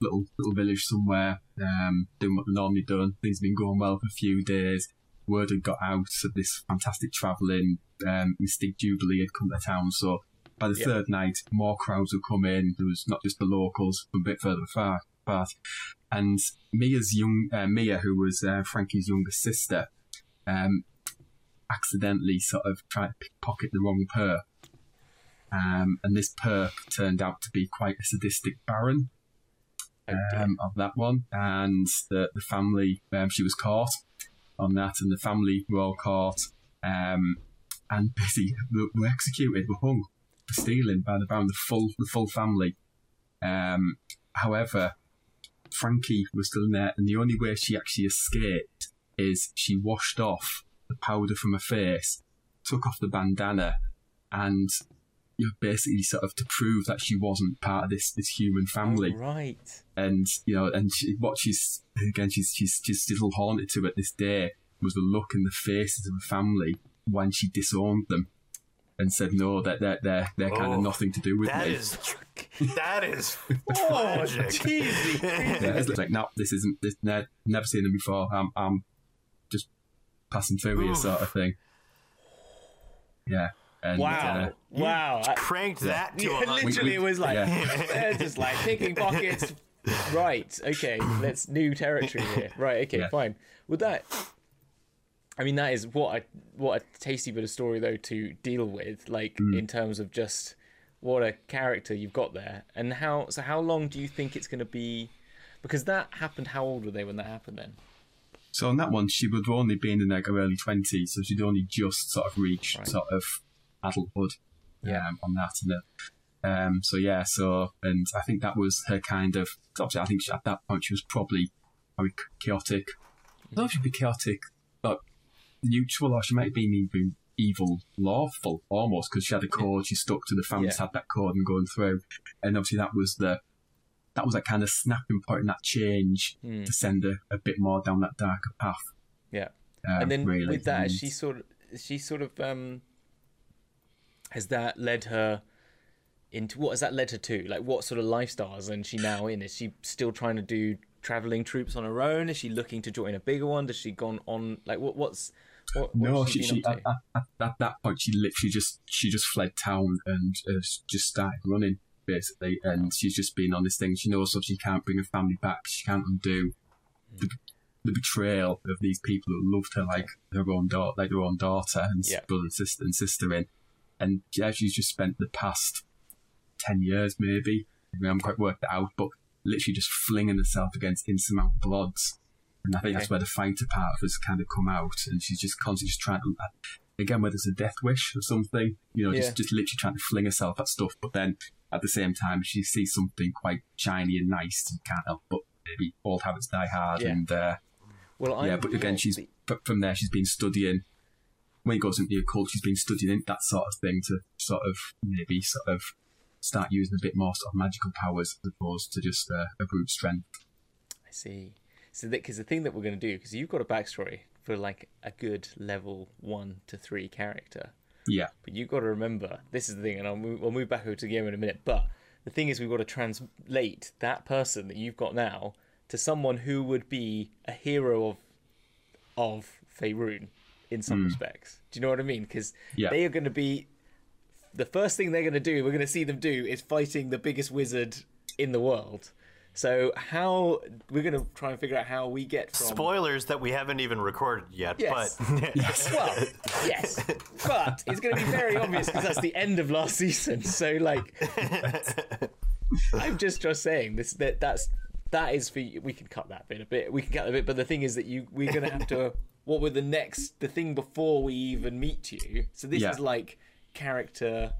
little little village somewhere, um, doing what they normally done. Things have been going well for a few days. Word had got out of this fantastic travelling. Um, Mystic Jubilee had come to town, so by the Yeah. third night, more crowds would come in. There was not just the locals from a bit further far apart. And Mia's young uh, Mia, who was uh, Frankie's younger sister, um, accidentally sort of tried to pickpocket the wrong perk. Um, and this perk turned out to be quite a sadistic baron um, of that one. And the, the family, um, she was caught on that, and the family were all caught. Um, and busy, were, were executed, were hung for stealing by the, by the full the full family. Um, however, Frankie was still in there, and the only way she actually escaped is she washed off the powder from her face, took off the bandana, and you know, basically sort of to prove that she wasn't part of this this human family Oh, right. and you know, and she, what she's again, she's she's she's still haunted to at this day was the look in the faces of her family when she disowned them and said, "No, that they're they're they're kind Oh, of nothing to do with That me." is that is Oh, cheesy. yeah, it's like, no, this isn't. This, ne- never seen them before. I'm I'm just passing through here, Oof. sort of thing. Yeah, And, Wow, uh, wow. I- Cranked that to Yeah, literally, we- it was like yeah. they're just like picking pockets. right. Okay. That's new territory here. Right. Okay. Yeah. Fine. With that, I mean, that is what a what a tasty bit of story though to deal with. Like Mm. in terms of just what a character you've got there, and how. So how long do you think it's going to be? Because that happened. How old were they when that happened? Then. So on that one, she would have only been in like her early twenties, so she'd only just sort of reached Right. sort of adulthood. Yeah. Um, on that, and um, so yeah, so and I think that was her kind of. Obviously, I think she, at that point she was probably very chaotic. I don't know if she'd be chaotic, neutral, or she might be even evil, lawful almost, because she had a cord. She stuck to the families Yeah. had that cord and going through, and obviously that was the that was that kind of snapping point that change Hmm. to send her a bit more down that darker path. Yeah. Um, and then really. with that, And- she sort of, she sort of, um, has that led her into what has that led her to? Like, what sort of lifestyles is she now in? Is she still trying to do traveling troops on her own? Is she looking to join a bigger one? Does she gone on? Like, what? What's what? what no, she, she at, at, at, at that point she literally just she just fled town and uh, just started running basically, and she's just been on this thing. She knows that she can't bring her family back. She can't undo the, the betrayal of these people who loved her like her own daughter, like her own daughter and Yeah. brother and sister and sister in. And yeah, she's just spent the past ten years maybe. I, mean, I haven't quite worked out, but literally just flinging herself against insurmountable odds. And I think that's where the fighter part of has kind of come out, and she's just constantly just trying to, again, whether it's a death wish or something, you know, Yeah. just just literally trying to fling herself at stuff. But then at the same time, she sees something quite shiny and nice, and can't help but maybe old habits die hard. Yeah. And uh, Well, yeah, I'm- but again, she's but from there she's been studying. When he goes into the occult, she's been studying that sort of thing to sort of maybe sort of start using a bit more sort of magical powers as opposed to just uh, a brute strength. I see. So, because the thing that we're going to do, because you've got a backstory for like a good level one to three character, Yeah, But you've got to remember, this is the thing, and I'll move, I'll move back over to Guillermo in a minute. But the thing is, we've got to translate that person that you've got now to someone who would be a hero of of Faerun in some respects. Do you know what I mean? Because Yeah. they are going to be the first thing they're going to do. We're going to see them do is fighting the biggest wizard in the world. So how we're going to try and figure out how we get from Spoilers that we haven't even recorded yet, Yes. but well, yes, but it's going to be very obvious because that's the end of last season. So, like, I'm just just saying this that that's that is for you. We can cut that bit a bit. We can cut a bit, but the thing is that you we're going to have to. What were the next the thing before we even meet you? So this Yeah. is like character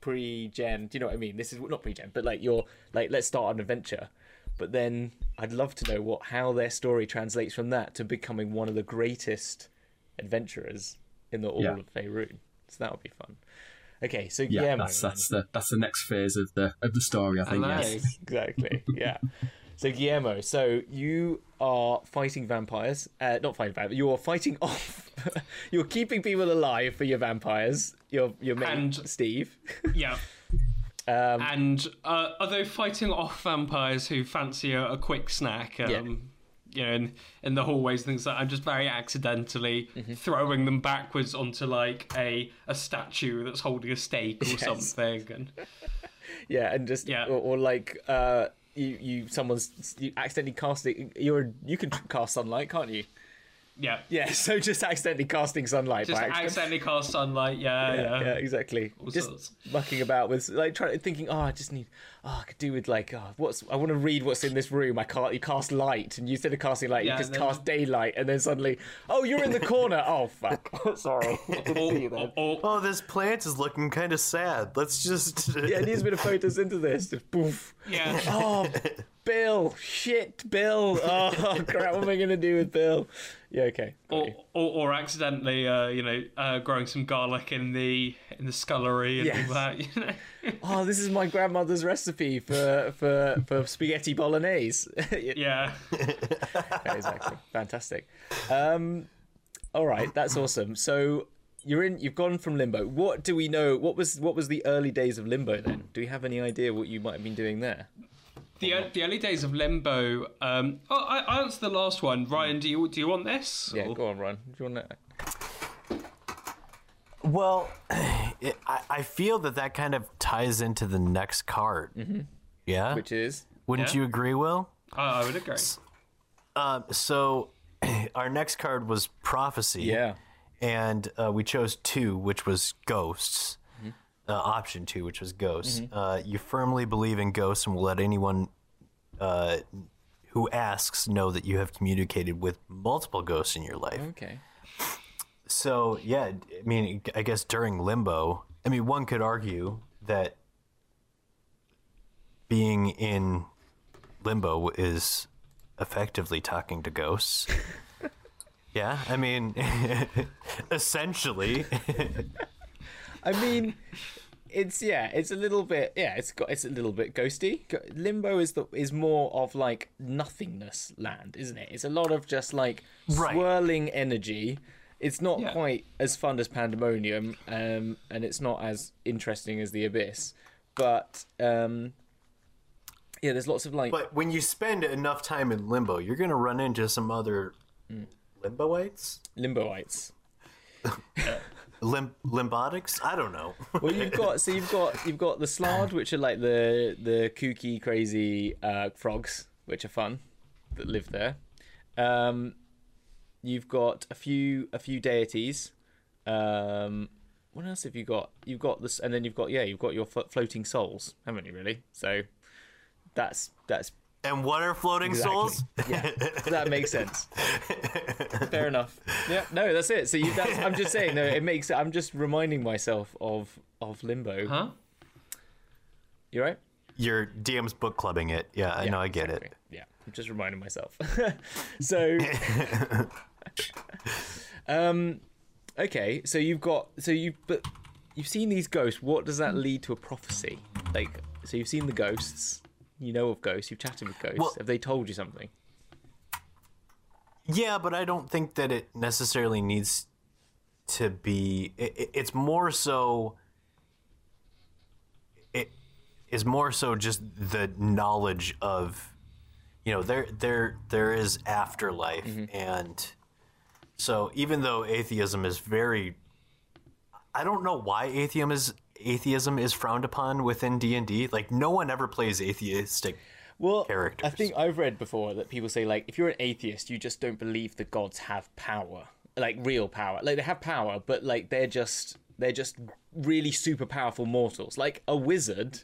pre-gen. Do you know what I mean? This is not pre-gen, but like you're like let's start an adventure. But then I'd love to know what how their story translates from that to becoming one of the greatest adventurers in the all Yeah. of Faerun. So that would be fun. Okay, so yeah, Guillermo. that's that's the that's the next phase of the of the story. I think. Yes. exactly. Yeah. So Guillermo, so you are fighting vampires. Uh, not fighting vampires. You are fighting off. you're keeping people alive for your vampires. Your your mate And- Steve. Yeah. Um, and uh, although fighting off vampires who fancy a, a quick snack, um, Yeah. you know, in, in the hallways, and things like I'm just very accidentally Mm-hmm. throwing them backwards onto like a a statue that's holding a stake or Yes. something. And Yeah, and just Yeah. or, or like uh, you you someone's you accidentally cast it. You're you can cast sunlight, can't you? Yeah, Yeah, so just accidentally casting sunlight. just by accident. accidentally cast sunlight. Yeah, yeah. yeah, yeah, exactly. just sorts. mucking about with like trying thinking, oh, I just need, oh, I could do with like, oh, what's I want to read what's in this room. I can't. You cast light, and you instead of casting light, Yeah, you just then- cast daylight, and then suddenly, oh, you're in the corner. oh fuck, sorry. I didn't see you Or, then. or, oh, this plant is looking kind of sad. Let's just Yeah, it needs a bit of photosynthesis. Just poof. yeah. Oh, Bill, shit, Bill. Oh crap, what am I gonna do with Bill? Yeah, okay. Or, or, or accidentally, uh, you know, uh, growing some garlic in the in the scullery and Yes. all that. You know? Oh, this is my grandmother's recipe for for for spaghetti bolognese. yeah. Yeah, exactly. Fantastic. Um, all right, that's awesome. So you're in. You've gone from limbo. What do we know? What was what was the early days of limbo then? Do we have any idea what you might have been doing there? The, the early days of Limbo. Um, oh, I, I answered the last one. Ryan, do you do you want this? Yeah, Or- go on, Ryan. Do you want that? Well, it, I, I feel that that kind of ties into the next card. Yeah, Which is wouldn't Yeah. you agree, Will? Uh, I would agree. Uh, so our next card was prophecy. yeah. and uh, we chose two, which was ghosts. Mm-hmm. Uh, option two, which was ghosts. Uh, you firmly believe in ghosts and will let anyone uh, who asks know that you have communicated with multiple ghosts in your life. Okay. So yeah, I mean, I guess during limbo, I mean, one could argue that being in limbo is effectively talking to ghosts. yeah, I mean, essentially. I mean, it's yeah, it's a little bit yeah, it's got it's a little bit ghosty. Limbo is the is more of like nothingness land, isn't it? It's a lot of just like Right. swirling energy. It's not Yeah. quite as fun as Pandemonium, um, and it's not as interesting as the Abyss, but um, yeah, there's lots of like But when you spend enough time in limbo, you're gonna run into some other limboites, limboites. Lim- limbotics. I don't know. Well, you've got so you've got you've got the Slaad, which are like the the kooky, crazy uh, frogs, which are fun that live there. Um, you've got a few a few deities. Um, what else have you got? You've got this, and then you've got yeah, you've got your flo- floating souls, haven't you? Really? So that's that's and what are floating souls? yeah, that makes sense. Fair enough. Yeah, no, that's it. So you, that's, I'm just saying, no, it makes. I'm just reminding myself of of Limbo. Huh? You right? Your DM's book clubbing it. Yeah, I know. I get exactly. it. Yeah, I'm just reminding myself. so, um, okay, so you've got so you've but you've seen these ghosts. What does that lead to a prophecy? Like, so you've seen the ghosts. You know of ghosts. You've chatted with ghosts. Well- Have they told you something? Yeah, but I don't think that it necessarily needs to be. It, it- it's more so. It is more so just the knowledge of, you know, there there there is afterlife, mm-hmm. and so even though atheism is very, I don't know why atheism is atheism is frowned upon within D and D. Like no one ever plays atheistic. Well, characters. I think I've read before that people say like if you're an atheist, you just don't believe the gods have power, like real power. Like they have power, but like they're just they're just really super powerful mortals. Like a wizard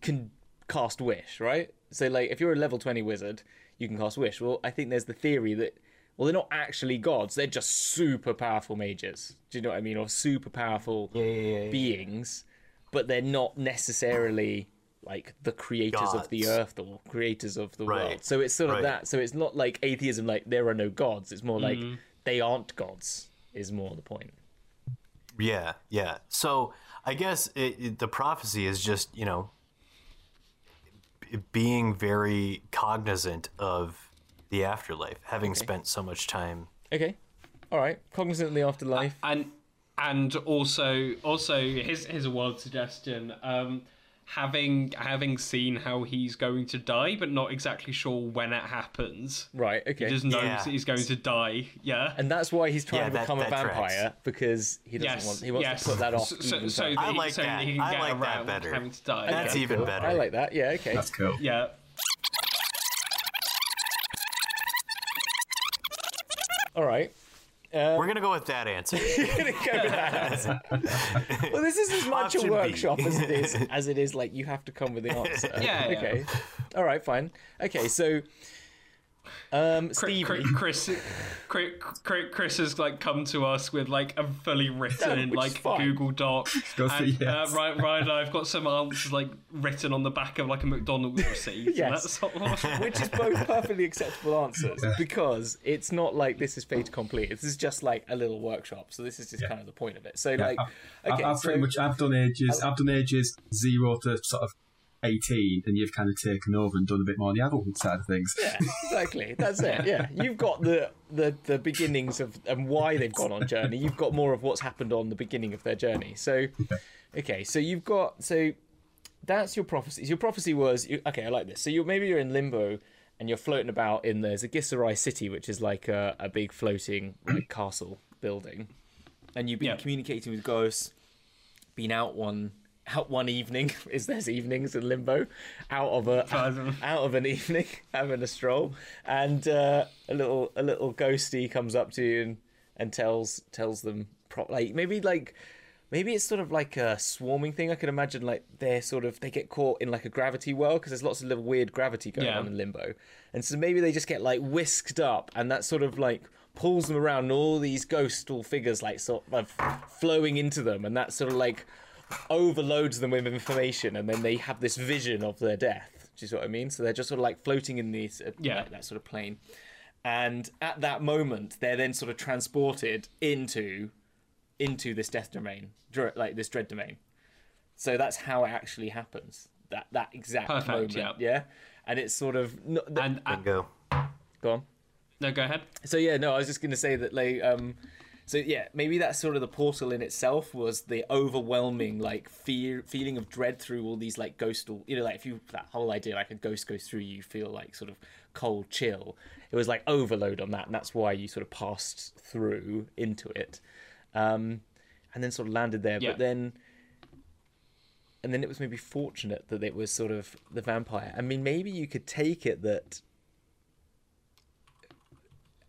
can cast wish, right? So like if you're a level 20 wizard, you can cast wish. Well, I think there's the theory that well they're not actually gods, they're just super powerful mages. Do you know what I mean? Or super powerful beings, but they're not necessarily like the creators of the earth or creators of the world. So it's sort of Right. that. So it's not like atheism like there are no gods. It's more like mm. they aren't gods is more the point. Yeah, yeah. So I guess it, it, the prophecy is just you know being very cognizant of the afterlife, having spent so much time. Okay. All right. Cognizant of the afterlife. and and also also here's here's a wild suggestion um having having seen how he's going to die but not exactly sure when it happens right. Okay. he just knows Yeah. that he's going to die yeah and that's why he's trying Yeah, to that- become a that tracks. vampire because he doesn't yes want he wants yes to put that off. so, so, so further. that, I he- like so that. he can I get like that around better. having to die That's yeah. even better. I like that. Yeah. Okay. That's cool. yeah All right. Uh, We're gonna go with that answer. gonna go with that answer. well, this is as much Option a B. workshop as it is as it is like you have to come with the answer. Yeah, yeah. Okay. All right. Fine. Okay. So, um, Chris, Chris, Chris, Chris, Chris has like come to us with like a fully written in which is like. Google Doc. Go for and, yes. uh, Ryan, Ryan and I've got some answers like written on the back of like a McDonald's receipt. and Yes. that's which is both perfectly acceptable answers because it's not like this is fait complete. This is just like a little workshop. So this is just kind of the point of it. So like, I've, okay, I've so, pretty much I've done ages. I've done ages zero to sort of eighteen, and you've kind of taken over and done a bit more on the adult side of things. yeah, exactly. That's it. Yeah, you've got the the the beginnings of and why they've gone on journey. You've got more of what's happened on the beginning of their journey. So, okay, so you've got so that's your prophecy. Your prophecy was you, okay. I like this. So you're maybe you're in limbo and you're floating about in there's a Githzerai city, which is like a, a big floating like castle building, and you've been Yeah. communicating with ghosts. been out one out one evening is there's evenings in limbo out of a out of an evening having a stroll. And uh, a little a little ghosty comes up to you and, and tells tells them pro- like maybe like maybe it's sort of like a swarming thing. I can imagine like they're sort of they get caught in like a gravity well because there's lots of little weird gravity going Yeah. on in limbo. And so maybe they just get like whisked up and that sort of like pulls them around and all these ghostful figures like sort of flowing into them. And that sort of like overloads them with information and then they have this vision of their death do you see what i mean so they're just sort of like floating in this, uh, Yeah. like that sort of plane and at that moment they're then sort of transported into into this death domain like this dread domain so that's how it actually happens that that exact Perfect, moment yeah. yeah and it's sort of not, And uh, Bingo. go on no, go ahead. so yeah, no, I was just going to say that like um so yeah, maybe that's sort of the portal in itself was the overwhelming like fear feeling of dread through all these like ghostal you know like if you that whole idea like a ghost goes through you, you feel like sort of cold chill. It was like overload on that and that's why you sort of passed through into it. Um and then sort of landed there Yeah. but then and then it was maybe fortunate that it was sort of the vampire. I mean, maybe you could take it that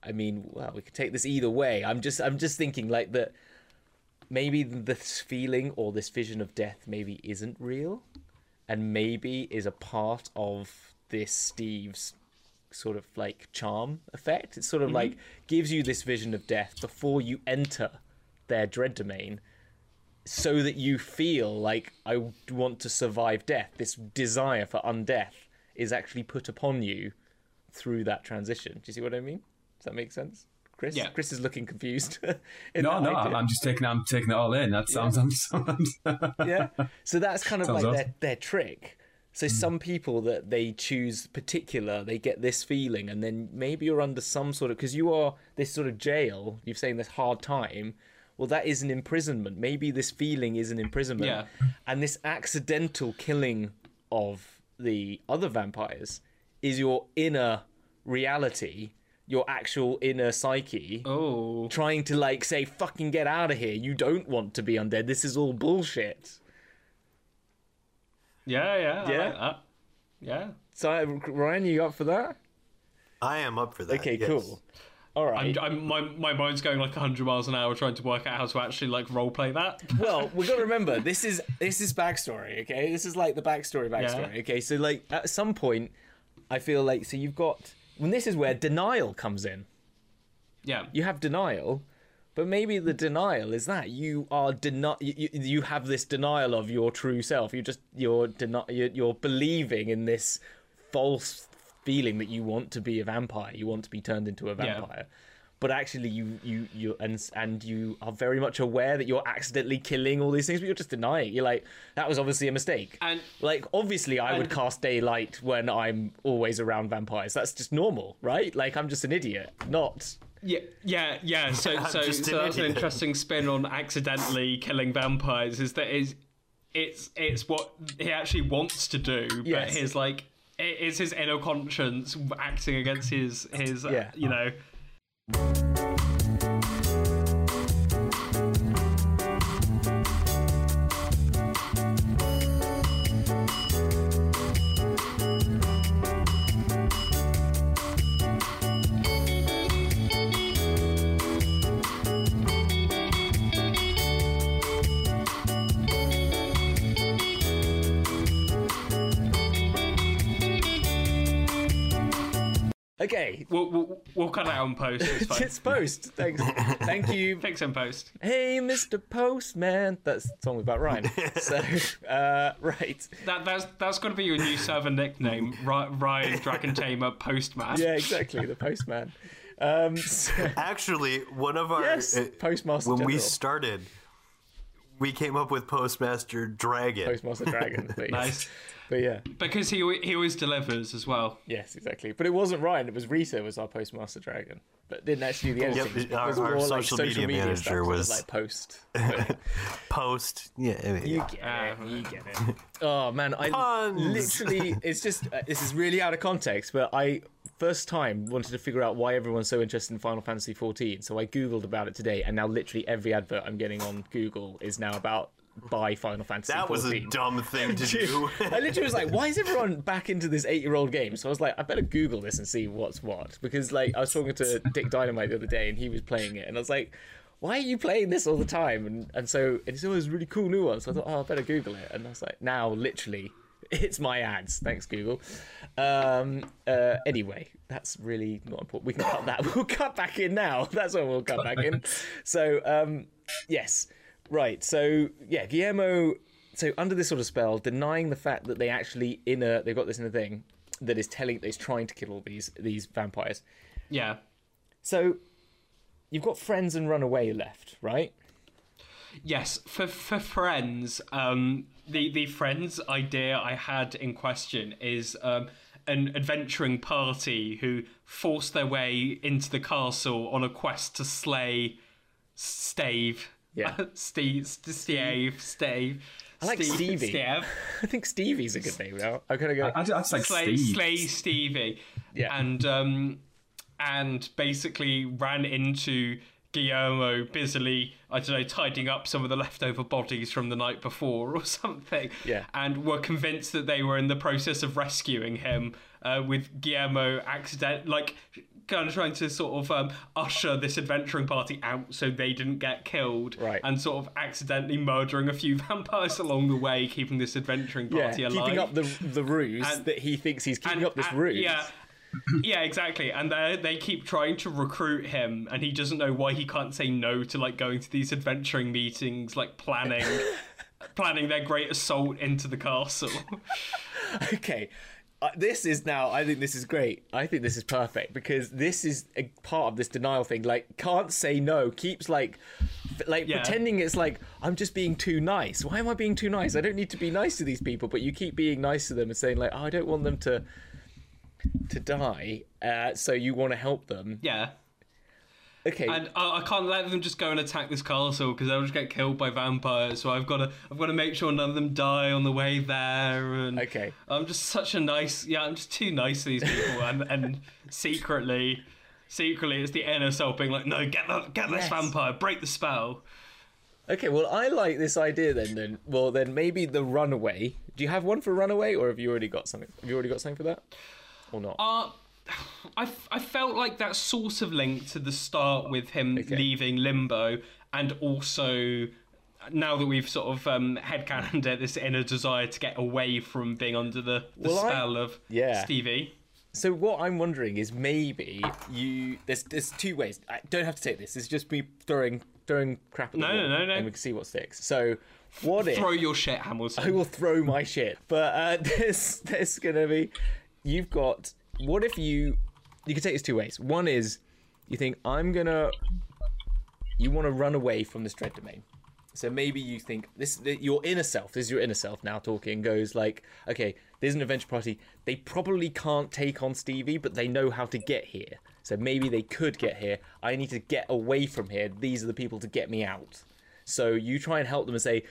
I mean, well, we could take this either way. I'm just, I'm just thinking like that. Maybe this feeling or this vision of death maybe isn't real, and maybe is a part of this Steve's sort of like charm effect. It sort of mm-hmm. like gives you this vision of death before you enter their dread domain, so that you feel like I want to survive death. This desire for undeath is actually put upon you through that transition. Do you see what I mean? Does that make sense? Chris, Yeah. Chris is looking confused. No, no, idea. I'm just taking, I'm taking it all in. That sounds, sounds yeah. So that's kind of Sounds like awesome. their, their trick. So hmm. some people that they choose particular, they get this feeling, and then maybe you're under some sort of because you are this sort of jail. You're saying this hard time. Well, that is an imprisonment. Maybe this feeling is an imprisonment, Yeah. and this accidental killing of the other vampires is your inner reality, your actual inner psyche Oh, trying to like say fucking get out of here you don't want to be undead this is all bullshit yeah, yeah, Yeah? like. Yeah. so uh, ryan you up for that I am up for that. okay yes. cool all right I'm, I'm, my, my mind's going like 100 miles an hour trying to work out how to actually like roleplay that. well we've got to remember this is this is backstory okay this is like the backstory backstory okay so like at some point i feel like so you've got when this is where denial comes in Yeah. you have denial but maybe the denial is that you are deni- you, you- have this denial of your true self you just you're deni- you're, you're believing in this false feeling that you want to be a vampire you want to be turned into a Yeah. Vampire but actually you you you and and you are very much aware that you're accidentally killing all these things but you're just denying you're like that was obviously a mistake And like obviously i would cast daylight when i'm always around vampires that's just normal right like i'm just an idiot not Yeah, yeah, yeah. So, so, just so that's an interesting spin on accidentally killing vampires. Is that is it's it's what he actually wants to do, but Yes. his like it is his inner conscience acting against his his uh, Yeah. you know. Okay. We'll, we'll, we'll cut it out in post. It's fine. it's post. Thanks. Thank you. Fix in post. Hey, Mr. Postman. That's the song about Ryan. So, uh, right. That that's that's got to be your new server nickname, Ryan Dragon Tamer Postman. Yeah, exactly. The Postman. Um, so- Actually, one of our yes, uh, Postmaster when we started, we came up with Postmaster Dragon. Postmaster Dragon. But Nice. Yes. But yeah, Because he he always delivers as well. yes, exactly. But it wasn't Ryan. It was Rita was our Postmaster Dragon, but didn't actually do the editing. Yep, our- it was our more like social social media media, manager stuff, was- like post. Post. Yeah. I mean, You get it. You get it. Oh man, I Puns. literally. It's just uh, this is really out of context, but I first time wanted to figure out why everyone's so interested in Final Fantasy 14. So I googled about it today, and now literally every advert I'm getting on Google is now about buy Final Fantasy. That was a dumb thing to do. I literally was like, why is everyone back into this eight year old game? So I was like, I better Google this and see what's what. Because like I was talking to Dick Dynamite the other day and he was playing it and I was like, why are you playing this all the time? And and so and it's always a really cool new one. So I thought, oh I better Google it. And I was like, now literally it's my ads. Thanks, Google. Um uh anyway, that's really not important. We can cut that. We'll cut back in now. That's what we'll cut back in. So um yes. Right. So yeah, Guillermo so under this sort of spell, denying the fact that they actually in a they've got this in a thing that is telling that is trying to kill all these these vampires. Yeah. So you've got friends and runaway left, right? Yes, for for friends, um, the the friends idea I had in question is um, an adventuring party who force their way into the castle on a quest to slay Stave. Yeah. Steve, Stave, Stave. I like Steve, Stevie. Steve. I think Stevie's a good name now. I'm gonna go. I'd, I'd like Slay, Steve. slay Stevie. Yeah. And um, and basically ran into Guillermo busily, I don't know, tidying up some of the leftover bodies from the night before or something. Yeah. And were convinced that they were in the process of rescuing him, uh, with Guillermo accident like kind of trying to sort of um, usher this adventuring party out so they didn't get killed, Right. and sort of accidentally murdering a few vampires along the way, keeping this adventuring yeah, party alive. keeping up the the ruse And- that he thinks he's keeping And- up this and- ruse. Yeah. Yeah, exactly. And they they keep trying to recruit him, and he doesn't know why he can't say no to like going to these adventuring meetings, like planning, planning their great assault into the castle. okay uh, this is now i think this is great. I think this is perfect because this is a part of this denial thing. Like can't say no keeps like f- like Yeah. pretending it's like i'm just being too nice. Why am i being too nice? I don't need to be nice to these people but you keep being nice to them and saying like oh, i don't want them to to die uh, so you want to help them. Yeah, okay and I, I can't let them just go and attack this castle because they'll just get killed by vampires. So I've got to I've got to make sure none of them die on the way there. And Okay. I'm just such a nice yeah. I'm just too nice to these people, and and secretly. Secretly, it's the self being like, "No, get that, get this Yes. vampire, break the spell." okay well i like this idea then then well then maybe the runaway do you have one for runaway or have you already got something have you already got something for that or not Uh, I, I felt like that sort of linked to the start with him Okay. leaving Limbo, and also now that we've sort of um, headcanoned it, this inner desire to get away from being under the, the Well, I- spell of Yeah. Stevie. So what I'm wondering is maybe you there's there's two ways. I don't have to take this. It's just me throwing throwing crap at the No, no, no, no. and we can see what sticks. So what if Throw your shit, Hamilton. I will throw my shit? But uh, there's there's gonna be you've got what if you you can take this two ways. One is you think I'm gonna you want to run away from this dread domain. So maybe you think this your inner self, this is your inner self now talking, goes like, okay, there's an adventure party. They probably can't take on Stevie, but they know how to get here. So maybe they could get here. I need to get away from here. These are the people to get me out. So you try and help them and say,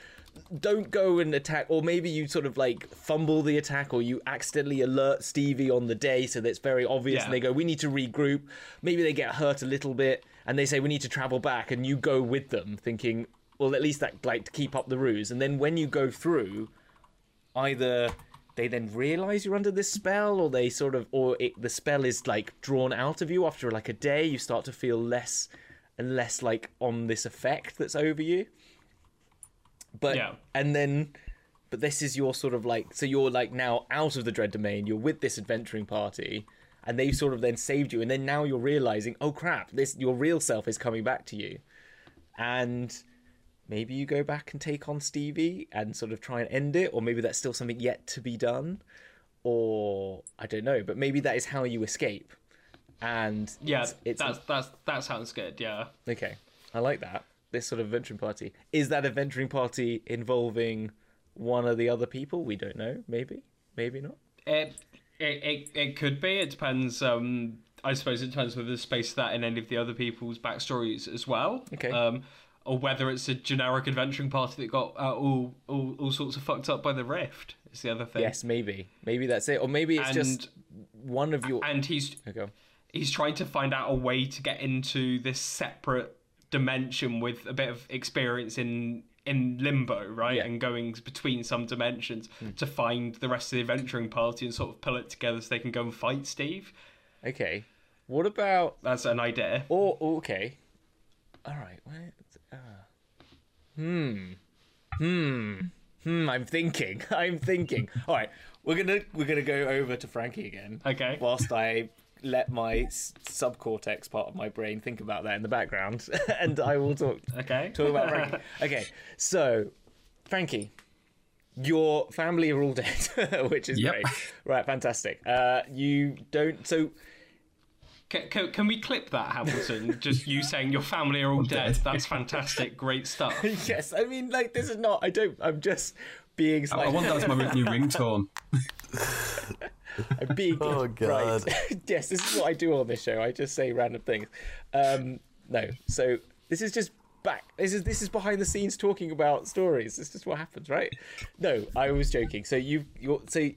don't go and attack, or maybe you sort of like fumble the attack, or you accidentally alert Stevie on the day so that's very obvious, Yeah. and they go, we need to regroup. Maybe they get hurt a little bit, and they say we need to travel back, and you go with them, thinking, well, at least that like to keep up the ruse. And then when you go through, either they then realize you're under this spell, or they sort of, or it, the spell is like drawn out of you after like a day. You start to feel less and less like on this effect that's over you. But Yeah. and then, but this is your sort of like, so you're like now out of the dread domain. You're with this adventuring party, and they sort of then saved you, and then now you're realizing, oh crap, this your real self is coming back to you, and maybe you go back and take on Stevie and sort of try and end it, or maybe that's still something yet to be done, or I don't know, but maybe that is how you escape. And yeah, it's, it's that's, that's, that sounds good, yeah. okay. I like that. This sort of adventuring party is that adventuring party involving one of the other people. We don't know. Maybe, maybe not. It, it, it, it could be. It depends. Um, I suppose it depends whether there's space for that in any of the other people's backstories as well. Okay. Um, or whether it's a generic adventuring party that got uh, all, all all sorts of fucked up by the rift. It's the other thing. Yes, maybe, maybe that's it, or maybe it's just one of your. And he's Okay. he's trying to find out a way to get into this separate dimension with a bit of experience in in limbo, right, Yeah. and going between some dimensions to find the rest of the adventuring party and sort of pull it together so they can go and fight Steve. Okay. What about That's an idea. or oh, okay? All right. Uh, hmm. Hmm. Hmm. I'm thinking. I'm thinking. All right. We're gonna we're gonna go over to Frankie again. Okay. Whilst I let my subcortex part of my brain think about that in the background, and I will talk Okay. talk about Frankie. Okay. So, Frankie. Your family are all dead, which is Yep. great. Right, fantastic. Uh, you don't. So, Can, can, can we clip that, Hamilton? Just you saying your family are all dead. dead. That's fantastic. Great stuff. yes, I mean, like, this is not. I don't. I'm just being I. I want that as my new ringtone. I'm being Oh, God. right. yes, this is what I do on this show. I just say random things. Um, no, so this is just back. This is this is behind the scenes talking about stories. This is what happens, right? No, I was joking. So you you so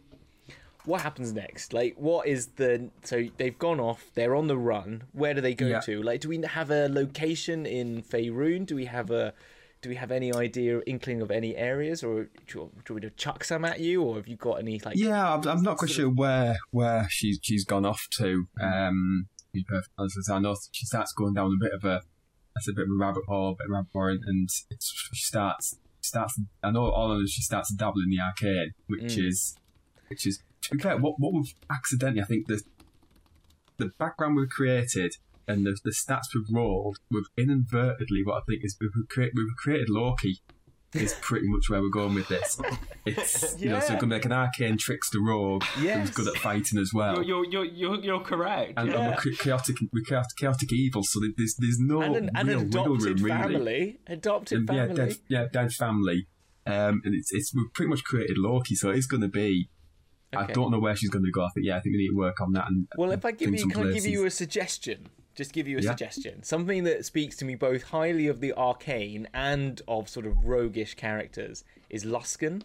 what happens next? Like, what is the so they've gone off? They're on the run. Where do they go Yeah. to? Like, do we have a location in Faerun? Do we have a do we have any idea, inkling of any areas, or do you, do we chuck some at you, or have you got any like? Yeah, I'm, I'm not quite sure where where she's she's gone off to. Um, to be perfect honest, I know she starts going down a bit of a that's a bit of a rabbit hole, a bit of a rabbit hole, and it's, she starts starts. I know all of this. She starts dabbling in the arcade, which is which is to be fair. What what we've accidentally, I think the the background we've created and the, the stats we've rolled, we've inadvertently what I think is we've, create, we've created Loki. Is pretty much where we're going with this. It's you know, so Yeah. gonna make an arcane trickster rogue Yes. who's good at fighting as well. You're, you're, you're, you're, you're correct. and, yeah. and we're chaotic, we're chaotic, chaotic evil. So there's there's no and an, real an wiggle room adopted really. family, adopted And, yeah, family. dead, yeah, dead family. Um, and it's it's we've pretty much created Loki, so it's going to be. I don't know where she's going to go. I think yeah, I think we need to work on that. And Well, if I give think you, some can I give you a suggestion? Just give you a Yeah. suggestion. Something that speaks to me both highly of the arcane and of sort of roguish characters is Luskan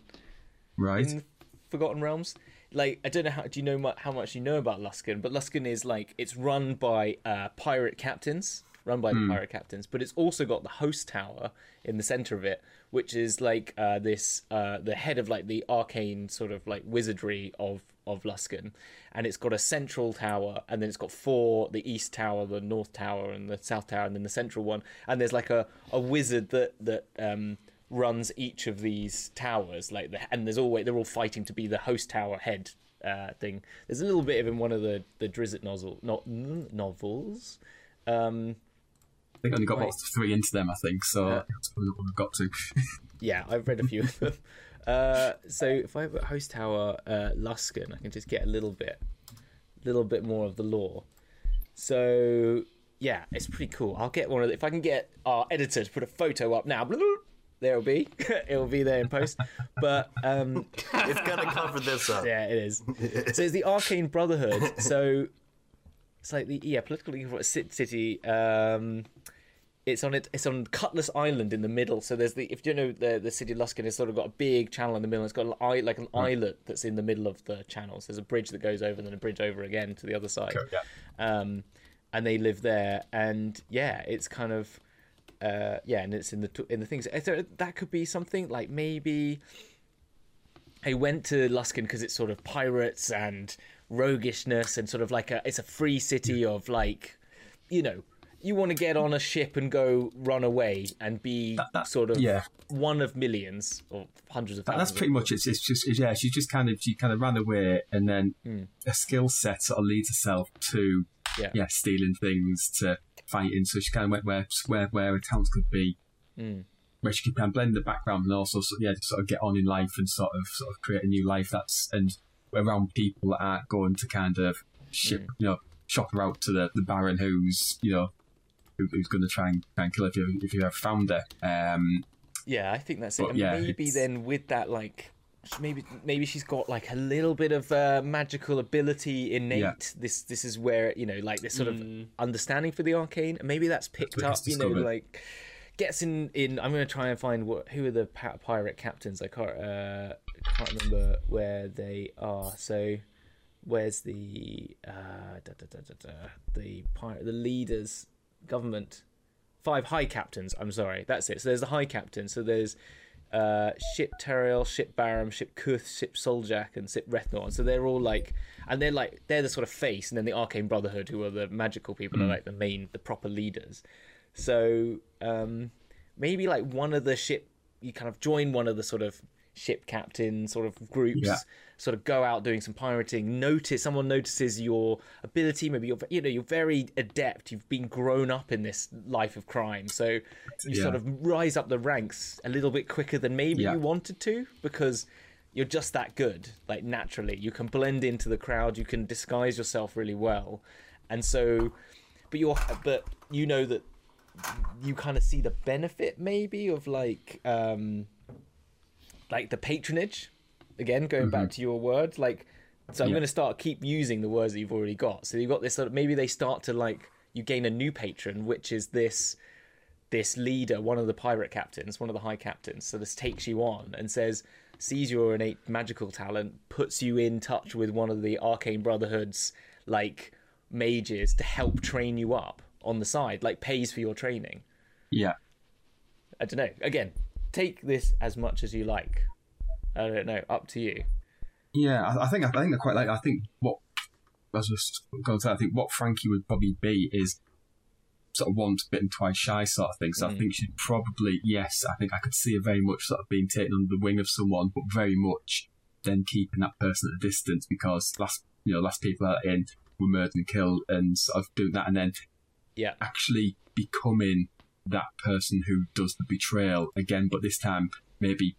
right? in Forgotten Realms. Like, I don't know how do you know how much you know about Luskan, but Luskan is like it's run by uh, pirate captains, run by Hmm. the pirate captains, but it's also got the host tower in the center of it, which is like uh, this uh, the head of like the arcane sort of like wizardry of of Luskan, and it's got a central tower, and then it's got four: the east tower, the north tower, and the south tower, and then the central one. And there's like a, a wizard that that um, runs each of these towers, like the, and there's always they're all fighting to be the host tower head uh, thing. There's a little bit of in one of the the Drizzt novel not novels. Um, I think I only got right. about three into them. I think so. Yeah. That's probably what I've got to. Yeah, I've read a few of them. Uh, so if I put Host Tower uh, Luskan, I can just get a little bit, little bit more of the lore. So yeah, it's pretty cool. I'll get one of the, if I can get our editor to put a photo up now. There it'll be. it'll be there in post. But um, It's gonna cover this up. yeah, it is. so it's the Arcane Brotherhood. So it's like the yeah political evil ci- city. Um, it's on it. It's on Cutlass Island in the middle. So there's the if you don't know the the city of Luskan has sort of got a big channel in the middle. It's got an eye like an islet that's in the middle of the channels. There's a bridge that goes over and then a bridge over again to the other side. yeah. Um, and they live there. And yeah, it's kind of uh, yeah, and it's in the in the things. So that could be something like maybe I went to Luskan because it's sort of pirates and roguishness and sort of like a it's a free city of like you know you want to get on a ship and go run away and be that- sort of yeah. one of millions or hundreds of That- thousands. that's pretty much it. It's just yeah, she just kind of she kind of ran away, and then a skill set sort of leads herself to. Yeah. yeah, stealing things to fighting. So she kind of went where where where her talents could be, Hmm. where she could kind of blend the background and also yeah, sort of get on in life and sort of sort of create a new life. That's and around people that aren't going to kind of ship Hmm. you know shop her out to the the Baron who's you know who, who's going to try and try and kill her if you if you ever found her. Um, Yeah, I think that's it. And yeah, maybe it's- then with that, like, maybe maybe she's got like a little bit of uh, magical ability innate. Yeah. This this is where you know, like this sort of understanding for the arcane. And maybe that's picked what up. You know, like gets in in. I'm gonna try and find what who are the pirate captains. I can't uh, can't remember where they are. So. Where's the uh, da, da, da, da, da, the pirate, the leaders, government? five high captains. I'm sorry, that's it. So there's the high captain. So there's uh, Ship Taerl, Ship Baram, Ship Kurth, Ship Suljack, and Ship Rethnor. So they're all like, and they're like they're the sort of face, and then the Arcane Brotherhood, who are the magical people, are like the main, the proper leaders. So um, maybe like one of the ship, you kind of join one of the sort of ship captain sort of groups. Yeah. Sort of go out doing some pirating. Notice someone notices your ability. Maybe you're you know you're very adept. You've been grown up in this life of crime, so you Yeah. sort of rise up the ranks a little bit quicker than maybe Yeah. you wanted to because you're just that good. Like naturally, you can blend into the crowd. You can disguise yourself really well, and so, but you're but you know that you kind of see the benefit maybe of like um like the patronage again going back mm-hmm. to your words like so i'm Yeah. going to start keep using the words that you've already got so you've got this sort of maybe they start to like you gain a new patron which is this this leader one of the pirate captains one of the high captains so this takes you on and says sees your innate magical talent puts you in touch with one of the arcane brotherhood's like mages to help train you up on the side like pays for your training Yeah. I don't know. Again, take this as much as you like. I don't know. Up to you. Yeah, I, I think I think they're quite like. I think what I was just going to say. I think what Frankie would probably be is sort of once bitten, twice shy sort of thing. So I mm. think she'd probably yes. I think I could see her very much sort of being taken under the wing of someone, but very much then keeping that person at a distance because last you know last people out in were murdered and killed, and sort of doing that, and then Yeah. actually becoming that person who does the betrayal again, but this time maybe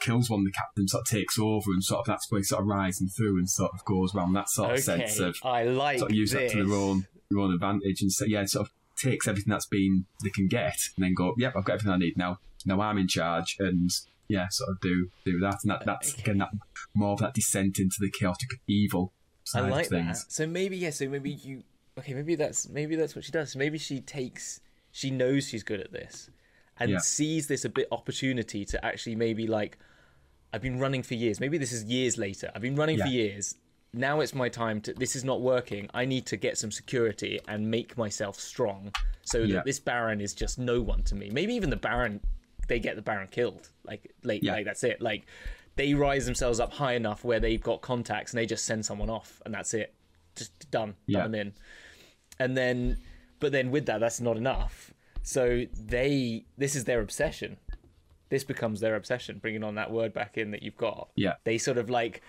kills one of the captains, sort of takes over, and sort of that's where he sort of rising through and sort of goes around that sort of Okay. sense of I like sort of use this. that to their own their own advantage and so, yeah, sort of takes everything that's been they can get and then go, yep, I've got everything I need now. Now I'm in charge and yeah, sort of do do that and that that's again that more of that descent into the chaotic evil I side like of things. that. So maybe yeah. So maybe you. Okay. Maybe that's maybe that's what she does. Maybe she takes. She knows she's good at this, and Yeah. sees this a bit opportunity to actually maybe like. I've been running for years. Maybe this is years later. I've been running for years. Now it's my time to. This is not working. I need to get some security and make myself strong, so Yeah. that this Baron is just no one to me. Maybe even the Baron, they get the Baron killed. Like late. Yeah. Like that's it. Like they rise themselves up high enough where they've got contacts and they just send someone off and that's it. Just done. Yeah. Done them in. And then, but then with that, that's not enough. So they, this is their obsession. This becomes their obsession, bringing on that word back in that you've got. Yeah. They sort of like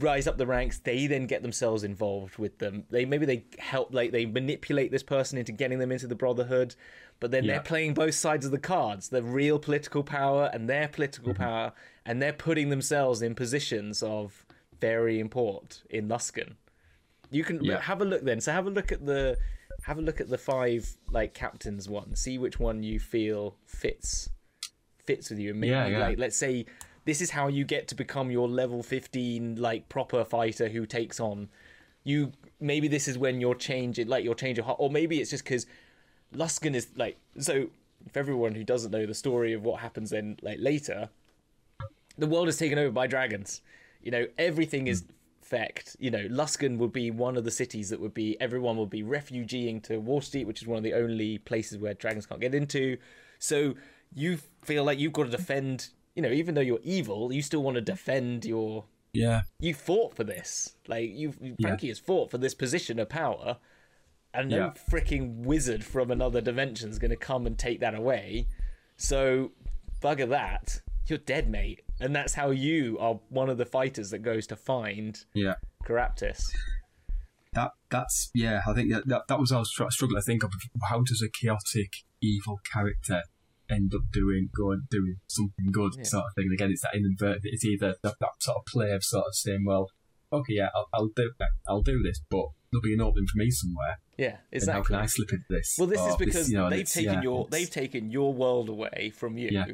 rise up the ranks. They then get themselves involved with them. They maybe they help, like they manipulate this person into getting them into the Brotherhood. But then Yeah. they're playing both sides of the cards: the real political power and their political Mm-hmm. power, and they're putting themselves in positions of very import in Luskan. You can Yeah. have a look then. So have a look at the have a look at the five like captains one. See which one you feel fits fits with you. And maybe Yeah, yeah. like let's say this is how you get to become your level 15 like proper fighter who takes on you maybe this is when you're changing like you're changing heart, or maybe it's just because Luskan is like so for everyone who doesn't know the story of what happens then like later the world is taken over by dragons. You know, everything is fecked. You know, Luskan would be one of the cities that would be everyone would be refugeeing to Waterdeep, which is one of the only places where dragons can't get into. So you feel like you've got to defend. You know, even though you're evil, you still want to defend your. Yeah. You fought for this. Like you, Frankie has fought for this position of power, and no Yeah. freaking wizard from another dimension is going to come and take that away. So, bugger that. You're dead, mate. And that's how you are one of the fighters that goes to find Yeah. Caraptus. That that's yeah. I think that that, that was I was tr- struggling to think of. How does a chaotic evil character end up doing going doing something good sort of thing? And Again, it's that inadvertent. It's either that, that sort of play of sort of saying, well, okay, yeah, I'll, I'll do I'll do this, but there'll be an opening for me somewhere. Yeah, And how can I slip into this? Well, this Or is because you know, they've taken yeah, your it's- they've taken your world away from you. Yeah.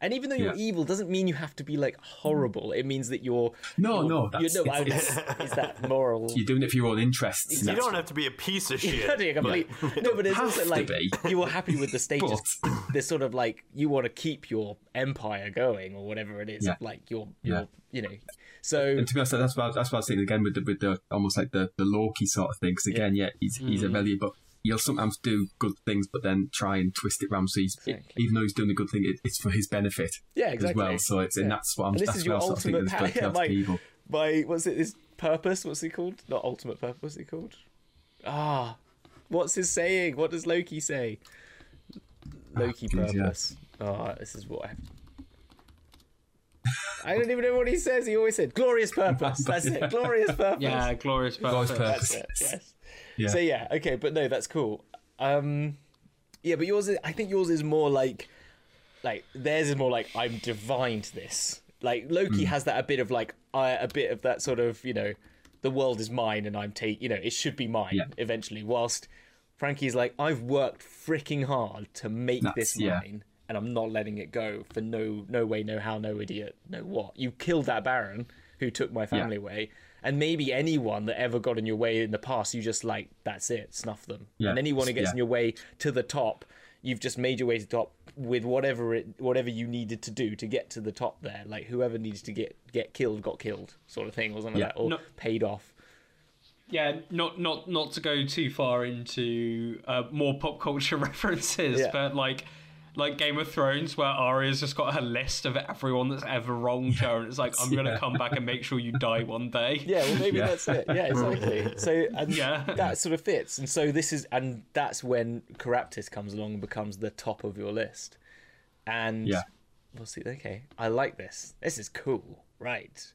And even though you're Yeah. evil, doesn't mean you have to be like horrible. It means that you're No, you're- no, you that's- know, it's- it's, it's that moral. You're doing it for your own interests. and You that's- don't have to be a piece of shit. Yeah, yeah, complete- No, but it's also like be. you were happy with the status. But- There's sort of like you want to keep your empire going or whatever it is. Yeah. Of like your your Yeah. you know. So And to be honest, that's what that's what I was saying again with the with the almost like the, the Loki sort of thing. Because again, yeah, he's he's Mm. a very but he'll sometimes do good things, but then try and twist it round. So he's, Exactly. even though he's doing a good thing, it, it's for his benefit Yeah, exactly. as well. So it's and that's what I'm. And this that's is your I sort of think ultimate power. Yeah, my, people. my what's it? His purpose? What's he called? Not ultimate purpose. What's he called? Ah, what's his saying? What does Loki say? Loki yeah. purpose. Ah, this is what I. I don't even know what he says. He always said glorious purpose. That's it. Glorious purpose. Yeah, glorious Glorious purpose. purpose. That's it. Yes. Yeah. So yeah, okay, but no, that's cool. Um, yeah, but yours is. I think yours is more like, like theirs is more like I'm divined this. Like Loki Hmm. has that a bit of like I a bit of that sort of you know, the world is mine and I'm take you know it should be mine Yeah. eventually. Whilst Frankie's like I've worked freaking hard to make That's- this yeah. mine. And I'm not letting it go for no no way, no how, no idiot, no what. You killed that Baron who took my family away, and maybe anyone that ever got in your way in the past, you just like that's it, snuff them. Yeah, And anyone who gets yeah. in your way to the top, you've just made your way to the top with whatever it whatever you needed to do to get to the top there. Like whoever needs to get get killed got killed, sort of thing, or something Yeah. like that, or No- paid off. Yeah, not not not to go too far into uh, more pop culture references, Yeah. but like like Game of Thrones, where Arya's just got her list of everyone that's ever wronged her, and it's like I'm gonna Yeah. come back and make sure you die one day. Yeah, well, maybe Yeah. that's it. Yeah, exactly. So and Yeah. that sort of fits. And so this is, and that's when Caraptus comes along and becomes the top of your list. And Yeah. we'll see. Okay, I like this. This is cool, right?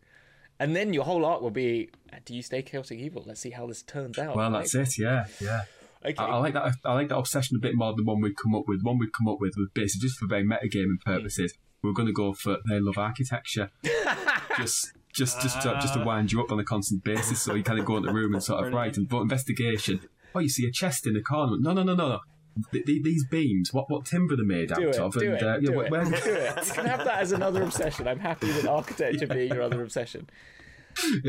And then your whole arc will be: uh, Do you stay chaotic evil? Let's see how this turns out. Well, right? that's it. Yeah, yeah. Okay. I, I like that. I like that obsession a bit more than one we'd come up with. One we'd come up with was basically just for very metagaming purposes. We are going to go for they love architecture, just just just to, just to wind you up on a constant basis. So you kind of go into the room and sort of right and vote investigation. Oh, you see a chest in the corner. No, no, no, no, no. Th- th- these beams, what what timber they're made do out it, of, do and it, uh, do yeah, it, where- do it. You can have that as another obsession. I'm happy with architecture being your other obsession.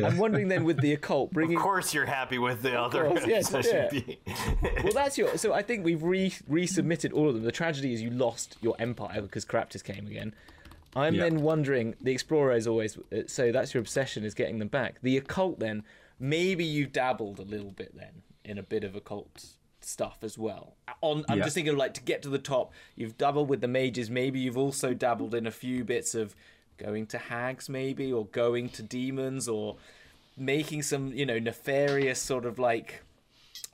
I'm wondering then with the occult, bringing Of course, you're happy with the other course, yes, obsession yeah. well, that's your. So I think we've re resubmitted all of them. The tragedy is you lost your empire because Caraptus came again. I'm Yeah. then wondering. The explorer is always uh, so. That's your obsession is getting them back. The occult then maybe you've dabbled a little bit then in a bit of occult stuff as well. On I'm Yeah. just thinking like to get to the top. You've dabbled with the mages. Maybe you've also dabbled in a few bits of going to hags maybe or going to demons or making some you know nefarious sort of like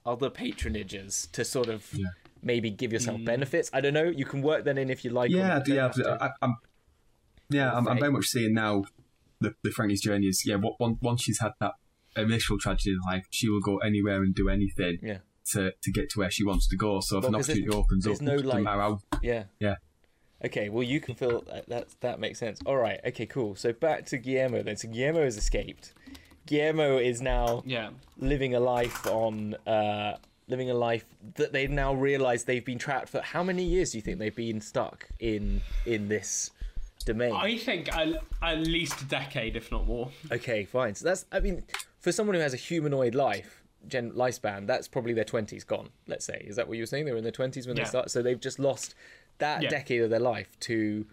other patronages to sort of Yeah. maybe give yourself mm. benefits. I don't know. You can work that in if you like. yeah. You yeah, don't have to. I, I'm, yeah, I'm, I'm very much seeing now the, the Frankie's journey is yeah. What, once once she's had that initial tragedy in life, she will go anywhere and do anything Yeah. to, to get to where she wants to go. So if Well, an 'cause there's- opportunity opens up, no, no matter how, Yeah. yeah, Okay. Well, you can feel that, that. That makes sense. All right. Okay. Cool. So back to Guillermo then. So Guillermo has escaped. Guillermo is now Yeah. living a life on. Uh, living a life that they've now realised they've been trapped for. How many years do you think they've been stuck in in this domain? I think at, at least a decade, if not more. Okay, fine. So that's, I mean, for someone who has a humanoid life, gen lifespan, that's probably their 20s gone, let's say. Is that what you were saying? They were in their 20s when Yeah. they start. So they've just lost that Yeah. decade of their life to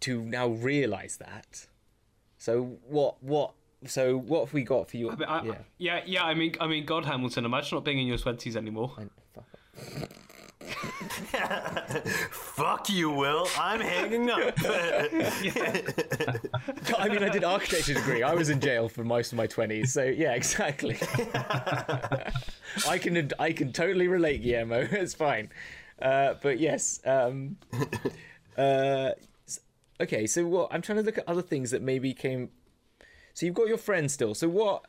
to now realize that. So what what so what have we got for you? But I, yeah. yeah, yeah. I mean, I mean, God, Hamilton. Imagine not being in your twenties anymore. I, Fuck. Fuck you, Will. I'm hanging up. I mean, I did architecture degree. I was in jail for most of my twenties. So yeah, exactly. I can I can totally relate, Guillermo. It's fine. Uh, but yes. Um, uh, okay. So what? I'm trying to look at other things that maybe came. So you've got your friend still. So what?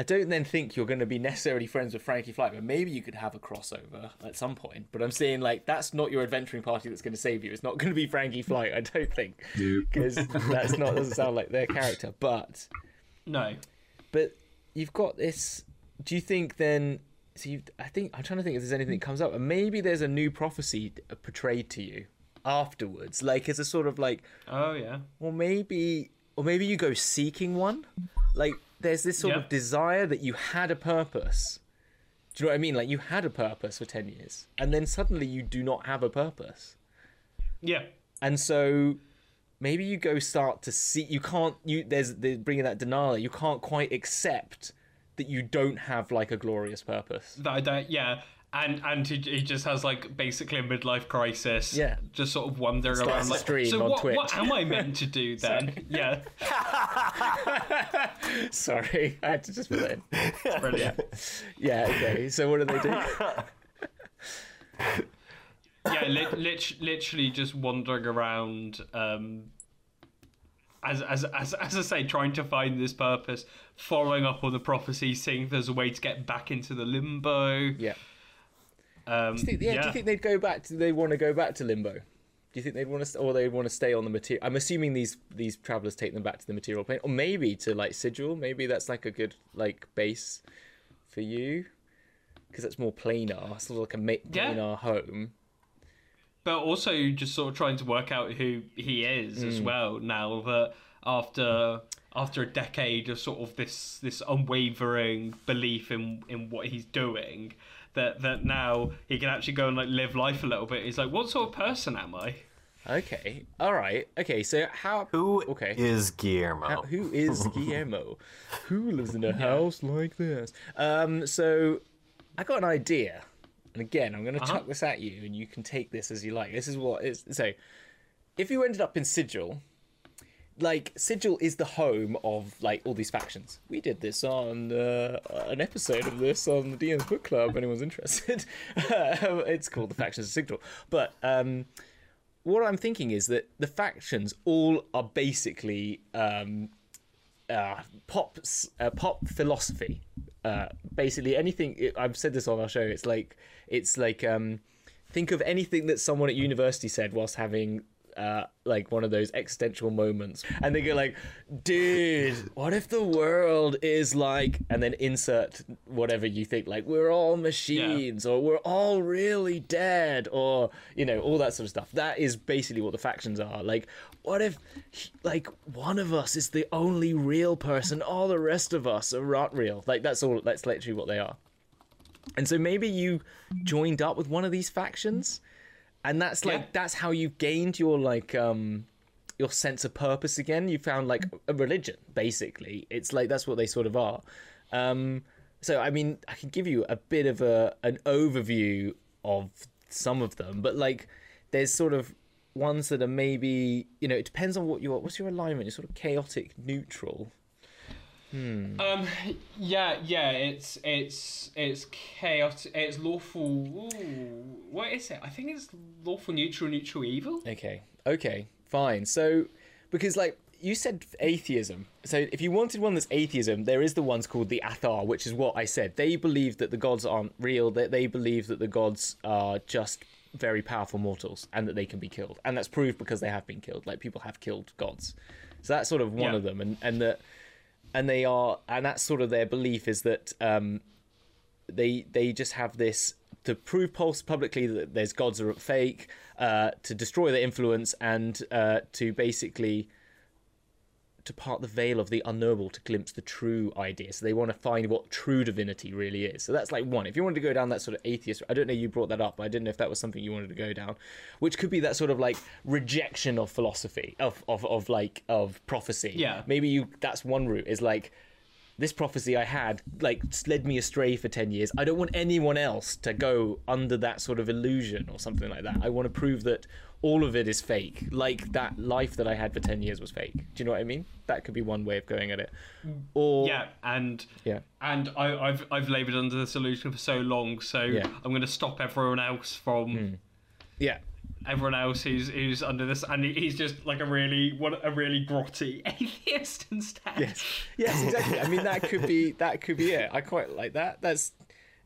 I don't then think you're going to be necessarily friends with Frankie Flight, but maybe you could have a crossover at some point. But I'm saying like that's not your adventuring party that's going to save you. It's not going to be Frankie Flight. I don't think Nope. because that's not doesn't sound like their character. But No. but you've got this. Do you think then? So you, I think I'm trying to think if there's anything that comes up, and maybe there's a new prophecy uh, portrayed to you afterwards, like as a sort of like, Oh yeah. or maybe, or maybe you go seeking one. Like there's this sort Yeah. of desire that you had a purpose. Do you know what I mean? Like you had a purpose for ten years, and then suddenly you do not have a purpose. Yeah. And so maybe you go start to see you can't you there's there's bringing that denial you can't quite accept that you don't have like a glorious purpose. That I don't. Yeah. And and he, he just has like basically a midlife crisis. Yeah. Just sort of wandering Starts around like. stream so on what, Twitch." what am I meant to do then? yeah. Sorry, I had to just put that in. Brilliant. Yeah, okay. So what do they do? yeah, li- lit- literally just wandering around, um, as, as as as I say, trying to find this purpose, following up on the prophecy, seeing if there's a way to get back into the limbo. Yeah. Um, Do you think, yeah, Do you think they'd go back? To, they want to go back to limbo? Do you think they'd want to, or they want to stay on the material? I'm assuming these these travelers take them back to the material plane, or maybe to like Sigil. Maybe that's like a good like base for you, because that's more planar, sort of like a ma- Yeah. planar home. But also just sort of trying to work out who he is as well now that after after a decade of sort of this this unwavering belief in in what he's doing that that now he can actually go and like live life a little bit he's like what sort of person am i Okay, all right. Okay, so how? Who Okay. is Guillermo? How- who is Guillermo? who lives in a house like this? Um, so I got an idea, and again, I'm going to chuck this at you, and you can take this as you like. This is what is so. If you ended up in Sigil, like Sigil is the home of like all these factions. We did this on uh, an episode of this on the DM's book club. If anyone's interested, it's called the Factions of Sigil. But um, what I'm thinking is that the factions all are basically um, uh, pop uh, pop philosophy. Uh, basically, anything I've said this on our show. It's like it's like um, think of anything that someone at university said whilst having. Uh, like one of those existential moments, and they go like, "Dude, what if the world is like?" And then insert whatever you think, like we're all machines, or we're all really dead, or you know all that sort of stuff. That is basically what the factions are. Like, what if like one of us is the only real person, all the rest of us are not real? Like that's all. That's literally what they are. And so maybe you joined up with one of these factions, and that's like Yeah. that's how you gained your like um your sense of purpose again. You found like a religion, basically. It's like that's what they sort of are. Um, so I mean, I can give you a bit of a an overview of some of them, but like there's sort of ones that are maybe you know it depends on what your what's your alignment. You're sort of chaotic neutral. Um yeah yeah it's it's it's chaotic it's lawful ooh, what is it i think it's lawful neutral neutral evil Okay. Okay. Fine. So, because like you said, atheism. So if you wanted one that's atheism, there is the ones called the Athar, which is what I said. They believe that the gods aren't real. That they believe that the gods are just very powerful mortals and that they can be killed. And that's proved because they have been killed. Like people have killed gods. So that's sort of one Yeah. of them. And and that and they are and that's sort of their belief is that um they they just have this to prove pulse publicly that there's gods are fake, uh, to destroy their influence, and uh, to basically to part the veil of the unknowable to glimpse the true idea. So they want to find what true divinity really is. So that's like one. If you wanted to go down that sort of atheist, I don't know you brought that up, but I didn't know if that was something you wanted to go down, which could be that sort of like rejection of philosophy of of of like of prophecy. Yeah. Maybe you that's one route is like this prophecy I had like led me astray for 10 years. I don't want anyone else to go under that sort of illusion or something like that. I want to prove that all of it is fake. Like that life that I had for 10 years was fake. Do you know what I mean? That could be one way of going at it. Mm. Or yeah and Yeah. and I, I've I've laboured under the illusion for so long, so Yeah. I'm going to stop everyone else from hmm. Yeah. Everyone else who's who's under this, and he's just like a really what a really grotty atheist instead. Yes. Yes, exactly. I mean that could be that could be it. I quite like that. That's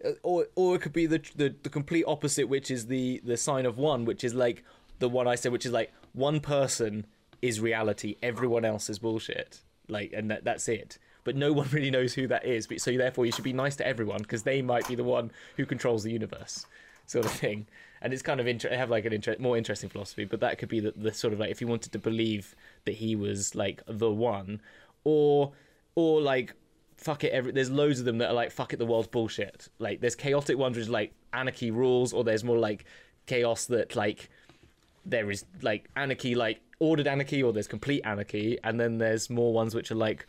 uh, or or it could be the the, the complete opposite which is the the sign of one which is like the one I said which is like one person is reality, everyone else is bullshit. Like and that, that's it. But no one really knows who that is. But so therefore you should be nice to everyone because they might be the one who controls the universe. Sort of thing. And it's kind of inter- have like an inter- more interesting philosophy, but that could be the, the sort of like if you wanted to believe that he was like the one, or or like fuck it every there's loads of them that are like fuck it the world's bullshit. Like there's chaotic ones which like anarchy rules or there's more like chaos that like there is like anarchy like ordered anarchy or there's complete anarchy. And then there's more ones which are like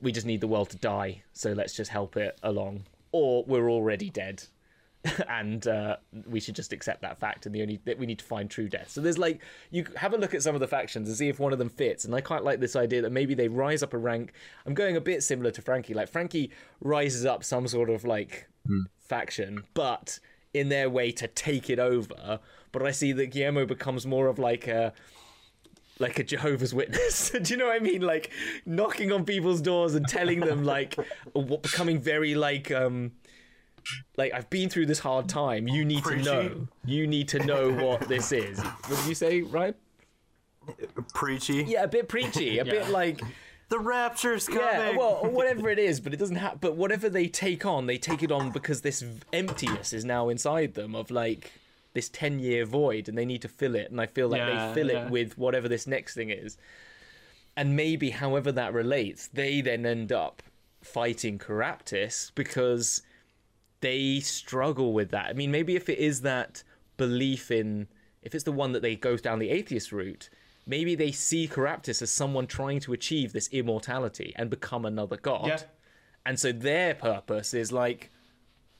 we just need the world to die, so let's just help it along, or we're already dead. and uh, we should just accept that fact, and the only that we need to find true death. So there's like you have a look at some of the factions and see if one of them fits. And I quite like this idea that maybe they rise up a rank. I'm going a bit similar to Frankie. Like Frankie rises up some sort of like faction, but in their way to take it over. But I see that Guillermo becomes more of like a like a Jehovah's Witness. Do you know what I mean? Like knocking on people's doors and telling them like what becoming very like um like I've been through this hard time. You need Preachy. to know. You need to know what this is. What did you say, Ryan? Preachy. Yeah, a bit preachy, a bit like The rapture's coming. yeah, well, whatever it is, but it doesn't have. But whatever they take on, they take it on because this emptiness is now inside them of like this ten-year void, and they need to fill it. And I feel like Yeah, they fill yeah. it with whatever this next thing is. And maybe, however that relates, they then end up fighting Caraptus because they struggle with that. I mean, maybe if it is that belief in, if it's the one that they go down the atheist route, maybe they see Caraptus as someone trying to achieve this immortality and become another god. Yeah. And so their purpose is like,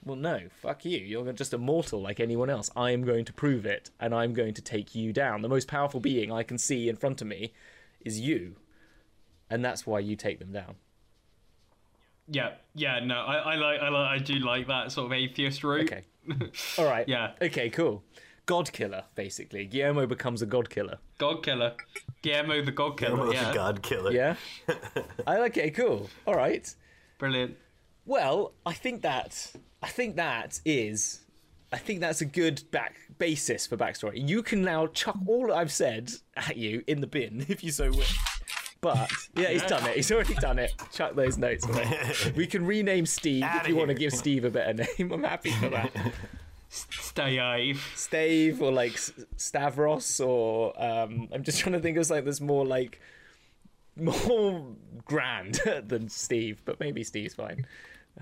well, no, fuck you. You're just a mortal like anyone else. I am going to prove it, and I'm going to take you down. The most powerful being I can see in front of me is you. And that's why you take them down. Yeah, yeah, no, I, I like, I like, I do like that sort of atheist route. Okay. All right. Yeah. Okay, cool. God killer, basically. Guillermo becomes a god killer. God killer, Guillermo the God killer. Almost yeah, a god killer. Yeah? I okay, cool. All right. brilliant. Well, I think that I think that is I think that's a good back basis for backstory. You can now chuck all I've said at you in the bin if you so wish. But yeah, he's done it. He's already done it. Chuck those notes away. We can rename Steve if Outta you want to give Steve a better name. I'm happy for that. Stay alive. Stave or like Stavros or um, I'm just trying to think of something that's more like more grand than Steve, but maybe Steve's fine.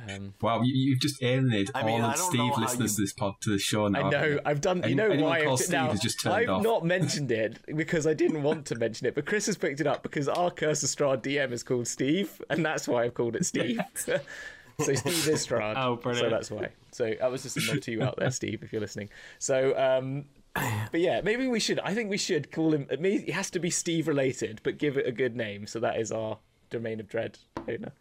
Um, Wow, you, you've just alienated I mean, all of Steve know how listeners you- to this pod to the show now. I know I've done. Any- you know anyone why called I've, Steve now, has just turned I've off. not mentioned it because I didn't want to mention it, but Chris has picked it up because our Curse of Strahd DM is called Steve, and that's why I've called it Steve. so Steve is Strahd. Oh, So that's why. So that was just a nod to you out there, Steve, if you're listening. So, um, but yeah, maybe we should. I think we should call him. It it has to be Steve related, but give it a good name. So that is our domain of dread owner.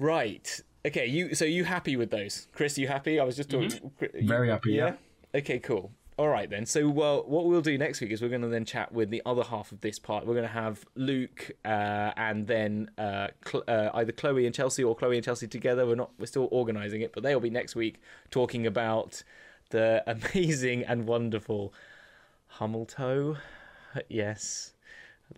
Right. Okay. You. So you happy with those, Chris? You happy? I was just talking. Very happy, yeah. Okay. Cool. All right then. So well, what we'll do next week is we're going to then chat with the other half of this part. We're going to have Luke uh, and then uh, Cl- uh, either Chloe and Chelsea or Chloe and Chelsea together. We're not. We're still organising it, but they'll be next week talking about the amazing and wonderful Hummeltoe. Yes,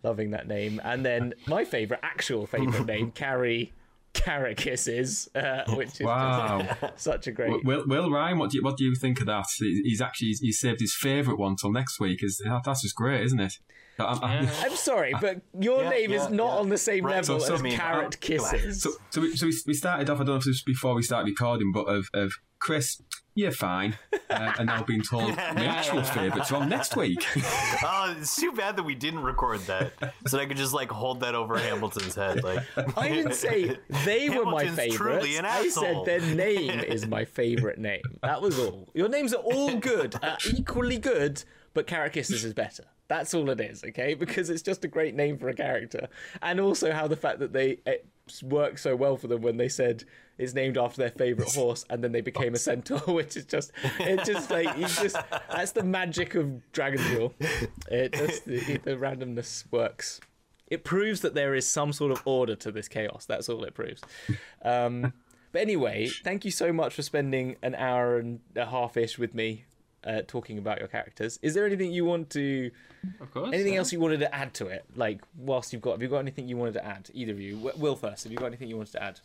loving that name. And then my favourite, actual favourite name, Carrie. Carrot kisses, uh, which is Wow. such a great. Will, Will Ryan, what do you what do you think of that? He's actually he saved his favourite one till next week. Is that, that's just great, isn't it? I- I- I'm sorry, but your Yeah, name is not yeah. on the same Right, level so- so as I mean, Carrot come on. Kisses. So, so, we, so we, we started off. I don't know if this was before we started recording, but of, of Chris, you're fine, uh, and now being told my actual favourites are on next week. Oh, it's too bad that we didn't record that, so that I could just like hold that over Hamilton's head. Like I didn't say they were my Hamilton's truly favourites. I said their name is my favourite name. That was all. Your names are all good, uh, equally good, but Carrot Kisses is better. That's all it is, okay? Because it's just a great name for a character, and also how the fact that they it worked so well for them when they said it's named after their favorite horse, and then they became a centaur, which is just it's just like you just that's the magic of Dragon Duel. It just the, the randomness works. It proves that there is some sort of order to this chaos. That's all it proves. Um, but anyway, thank you so much for spending an hour and a half ish with me uh, talking about your characters. Is there anything you want to, Of course. anything yeah. else you wanted to add to it? Like, whilst you've got, have you got anything you wanted to add? Either of you, Will first. Have you got anything you wanted to add?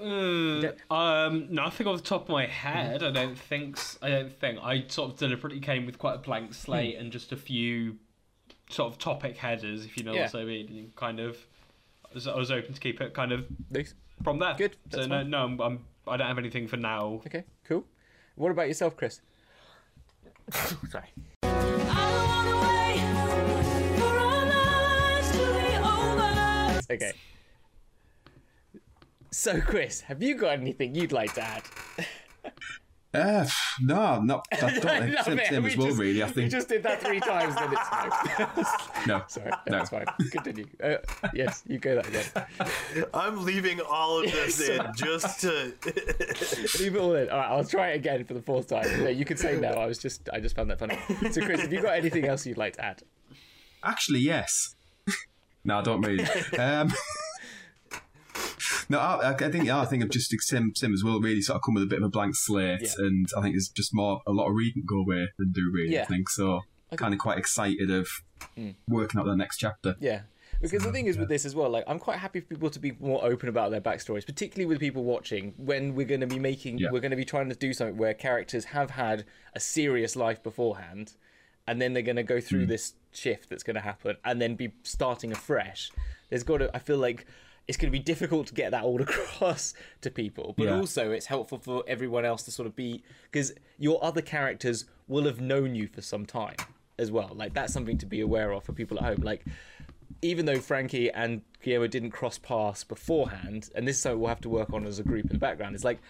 Mm, um, nothing off the top of my head. I don't think. I don't think. I sort of deliberately came with quite a blank slate and just a few sort of topic headers, if you know Yeah. what I mean. Kind of, I was, I was open to keep it kind of Luke? from there. Good, So that's no, fine. no, I'm, I'm. I don't have anything for now. Okay, cool. What about yourself, Chris? Sorry. Okay. So, Chris, have you got anything you'd like to add? Uh, no, not. I don't think same, it. same as well, just- really. I think You just did that three times, then it's no. No, Sorry, no. that's fine. Continue. Uh, yes, you go that again. I'm leaving all of this in just to. Leave it all in. All right, I'll try it again for the fourth time. No, you can say no. I was just, I just found that funny. So, Chris, have you got anything else you'd like to add? Actually, yes. no, I don't really. Um, no, I, I think yeah, I think I'm just sim sim as well. Really, sort of come with a bit of a blank slate, Yeah. and I think there's just more a lot of reading go away than do really. Yeah. I think so. Kind of quite excited of hmm. working out the next chapter. Yeah. Because the thing is with this as well, like I'm quite happy for people to be more open about their backstories, particularly with people watching. When we're going to be making, Yeah. we're going to be trying to do something where characters have had a serious life beforehand, and then they're going to go through hmm. this shift that's going to happen, and then be starting afresh. There's got to, I feel like it's going to be difficult to get that all across to people, but Yeah. also it's helpful for everyone else to sort of be because your other characters will have known you for some time as well. Like that's something to be aware of for people at home. Like even though Frankie and Guillermo didn't cross paths beforehand, and this is something we'll have to work on as a group in the background, it's like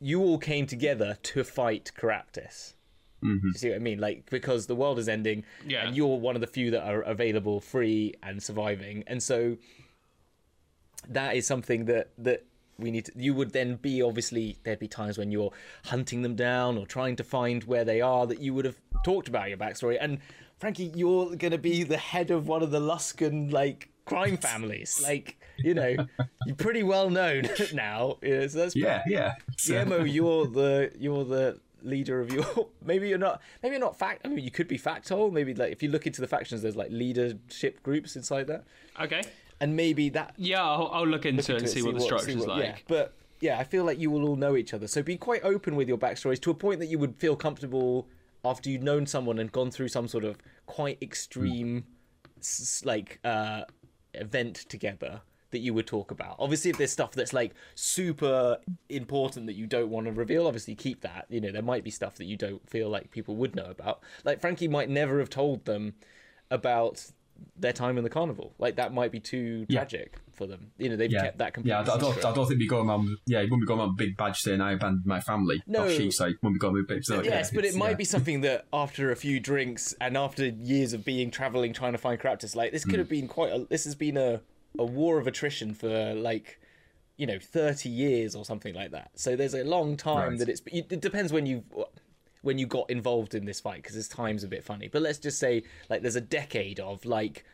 you all came together to fight Caraptus. Do you see what I mean? Like because the world is ending, Yeah. and you're one of the few that are available, free and surviving, and so that is something that that we need to you would then be obviously there'd be times when you're hunting them down or trying to find where they are that you would have talked about your backstory and frankly you're going to be the head of one of the Luskan like crime families like you know you're pretty well known now you know, so that's Yeah, yeah. So- Guillermo, you're the you're the leader of your. Maybe you're not. Maybe you're not fact. I mean, you could be factol. Maybe like if you look into the factions, there's like leadership groups inside that, Okay. And maybe that Yeah, I'll, I'll look into look it and into see what the see structure's what- like. Yeah, but yeah, I feel like you will all know each other. So be quite open with your backstories to a point that you would feel comfortable after you'd known someone and gone through some sort of quite extreme, like uh, event together that you would talk about. Obviously, if there's stuff that's like super important that you don't want to reveal, obviously keep that. You know, there might be stuff that you don't feel like people would know about. Like Frankie might never have told them about their time in the carnival. Like that might be too Yeah. tragic for them. You know, they've Yeah, kept that completely. yeah. I don't, I don't, I don't think we go around. Yeah, you wouldn't be going around a big badge saying I abandoned my family. No. Or she say when we go with big. So, Yes, yeah, but it might yeah. be something that after a few drinks and after years of being traveling trying to find Caraptus, like this could Hmm. have been quite. A, this has been a a war of attrition for like you know thirty years or something like that. So there's a long time Right. that it's. It depends when you when you got involved in this fight because this time's a bit funny. But let's just say like there's a decade of like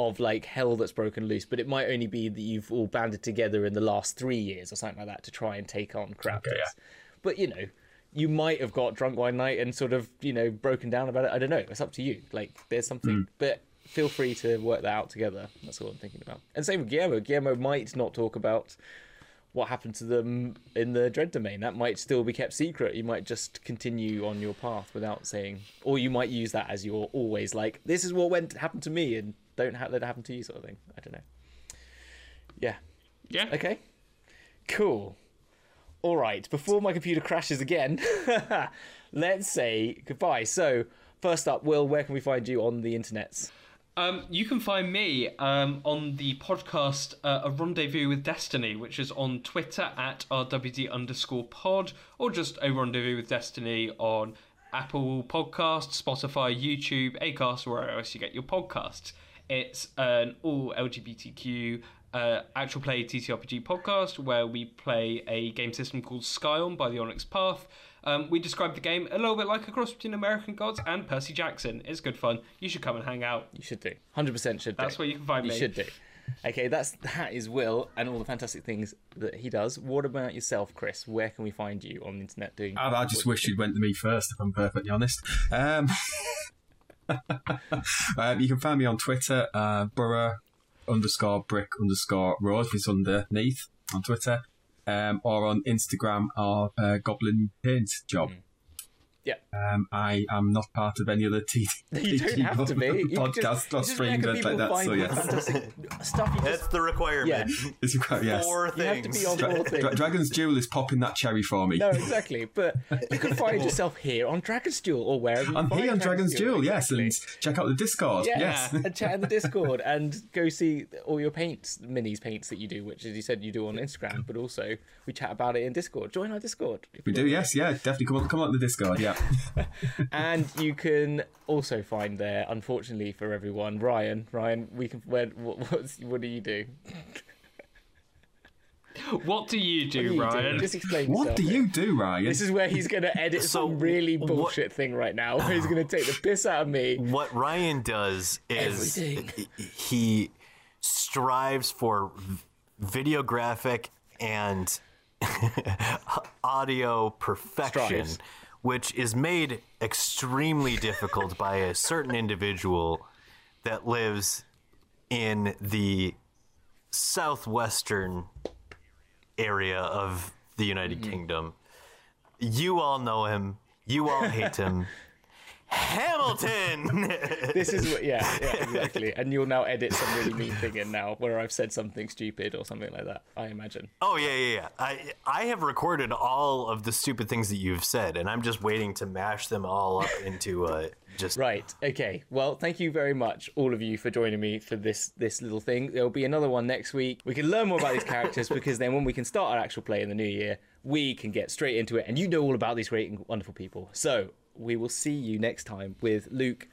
of like hell that's broken loose, but it might only be that you've all banded together in the last three years or something like that to try and take on Caraptus. yeah. But you know, you might have got drunk one night and sort of you know broken down about it. I don't know. It's up to you. Like there's something, hmm. but feel free to work that out together. That's all I'm thinking about. And same with Guillermo. Guillermo might not talk about what happened to them in the dread domain. That might still be kept secret. You might just continue on your path without saying, or you might use that as your always like, this is what went happened to me, and don't ha- let it happen to you, sort of thing. I don't know. Yeah. Yeah. Okay. Cool. All right. Before my computer crashes again, let's say goodbye. So, first up, Will, where can we find you on the internets? Um, you can find me um, on the podcast uh, A Rendezvous with Destiny, which is on Twitter at RWD underscore pod, or just A Rendezvous with Destiny on Apple Podcasts, Spotify, YouTube, Acast, or wherever else you get your podcasts. It's an all LGBTQ uh, actual play TTRPG podcast where we play a game system called Scion by the Onyx Path. Um, we describe the game a little bit like a cross between American Gods and Percy Jackson. It's good fun. You should come and hang out. You should do. 100% should do. That's where you can find You me. should do. Okay, that's that is Will and all the fantastic things that he does. What about yourself, Chris? Where can we find you on the internet doing? I, I just wish you'd went to me first, if I'm perfectly honest. Um, um, you can find me on Twitter, uh, Boro underscore brick underscore Road. which is underneath on Twitter, um, or on Instagram, or uh, Goblin Paint Job. Yeah. Um, I am not part of any other T- You don't have to be. You can just- podcast or stream where event people like that. find So yes, stuff. You That's just, the requirement. it's quite yes. Four you have to things. be on Dra- all things. Dragon's Duel is popping that cherry for me. No, exactly. But you can find yourself here on Dragon's Duel or wherever. I'm find here on Dragon's Duel, yes, exactly. and check out the Discord. Yeah, Yes. and chat in the Discord and go see all your paints, minis paints that you do, which as you said you do on Instagram, but also we chat about it in Discord. Join our Discord. if We you do, yes, yeah, definitely come on, come on the Discord, yeah. And you can also find there, unfortunately for everyone, Ryan. Ryan, we can. Where, what, what's, what do you do? What do you do, What do you Ryan? do? Just explain. What do you do, Ryan? This is where he's going to edit So, some really what- bullshit thing right now. Where he's going to take the piss out of me. What Ryan does is Everything. he strives for videographic and audio perfection, Strives. Which is made extremely difficult by a certain individual that lives in the southwestern area of the United mm-hmm. Kingdom. You all know him. You all hate him. Hamilton. This is what, yeah, yeah, exactly. And you'll now edit some really mean thing in now, where I've said something stupid or something like that. I imagine. Oh yeah, yeah, yeah. I I have recorded all of the stupid things that you've said, and I'm just waiting to mash them all up into uh, just Right. Okay. Well, thank you very much, all of you, for joining me for this this little thing. There'll be another one next week. We can learn more about these characters because then when we can start our actual play in the new year, we can get straight into it, and you know all about these great and wonderful people. So we will see you next time with Luke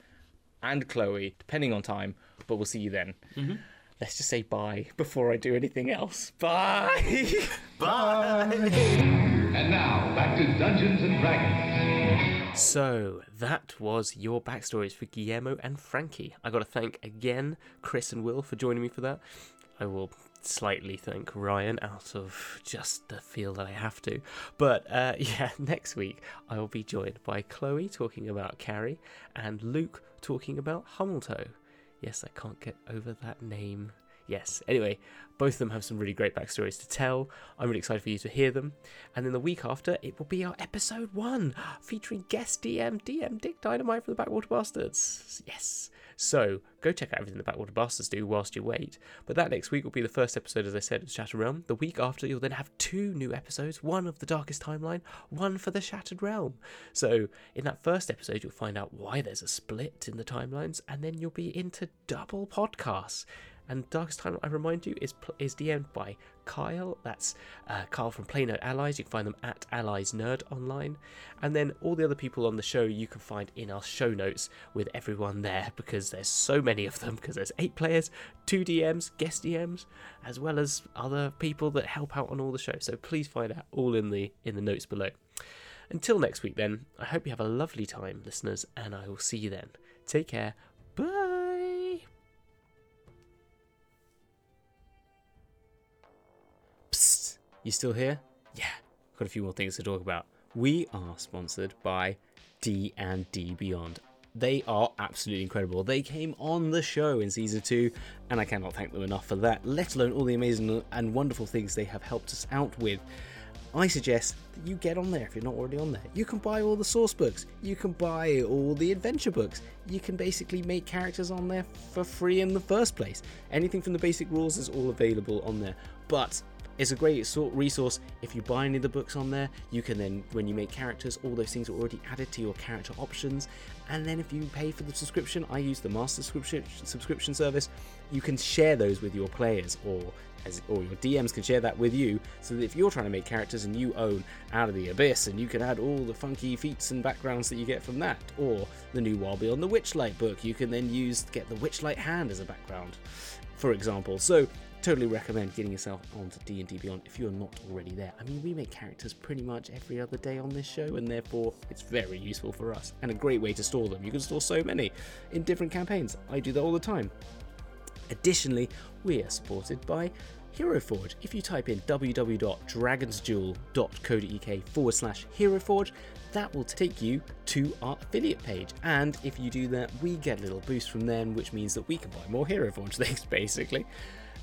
and Chloe, depending on time. But we'll see you then. Mm-hmm. Let's just say bye before I do anything else. Bye! bye. And now, back to Dungeons and Dragons. So that was your backstories for Guillermo and Frankie. I got to thank again Chris and Will for joining me for that. I will slightly thank Ryan out of just the feel that I have to. But uh, yeah, next week I will be joined by Chloe talking about Carrie and Luke talking about Hummeltoe. Yes, I can't get over that name. Yes. Anyway, both of them have some really great backstories to tell. I'm really excited for you to hear them. And then the week after, it will be our episode one, featuring guest DM, DM Dick Dynamite from the Backwater Bastards. Yes. So go check out everything the Backwater Bastards do whilst you wait. But that next week will be the first episode, as I said, of Shattered Realm. The week after, you'll then have two new episodes one of the Darkest Timeline, one for the Shattered Realm. So in that first episode, you'll find out why there's a split in the timelines, and then you'll be into double podcasts. And Darkest Time, I remind you, is is DM'd by Kyle. That's uh, Kyle from Playnote Allies. You can find them at Allies Nerd online. And then all the other people on the show you can find in our show notes with everyone there because there's so many of them. Because there's eight players, two DMs, guest DMs, as well as other people that help out on all the shows. So please find out all in the in the notes below. Until next week, then, I hope you have a lovely time, listeners, and I will see you then. Take care. Bye. You still here? Yeah, got a few more things to talk about. We are sponsored by D and D Beyond. They are absolutely incredible. They came on the show in season two, and I cannot thank them enough for that. Let alone all the amazing and wonderful things they have helped us out with. I suggest that you get on there if you're not already on there. You can buy all the source books, you can buy all the adventure books, you can basically make characters on there for free in the first place. Anything from the basic rules is all available on there. But it's a great sort resource if you buy any of the books on there. You can then, when you make characters, all those things are already added to your character options. And then if you pay for the subscription, I use the master subscription subscription service. You can share those with your players, or as or your DMs can share that with you. So that if you're trying to make characters and you own Out of the Abyss, and you can add all the funky feats and backgrounds that you get from that, or the new Wild Beyond the Witchlight book, you can then use get the Witchlight hand as a background, for example. So totally recommend getting yourself onto D&D Beyond if you're not already there. I mean, we make characters pretty much every other day on this show, and therefore it's very useful for us and a great way to store them. You can store so many in different campaigns. I do that all the time. Additionally, we are supported by HeroForge. If you type in www.dragonsduel.co.uk forward slash HeroForge, that will take you to our affiliate page. And if you do that, we get a little boost from them, which means that we can buy more HeroForge things, basically.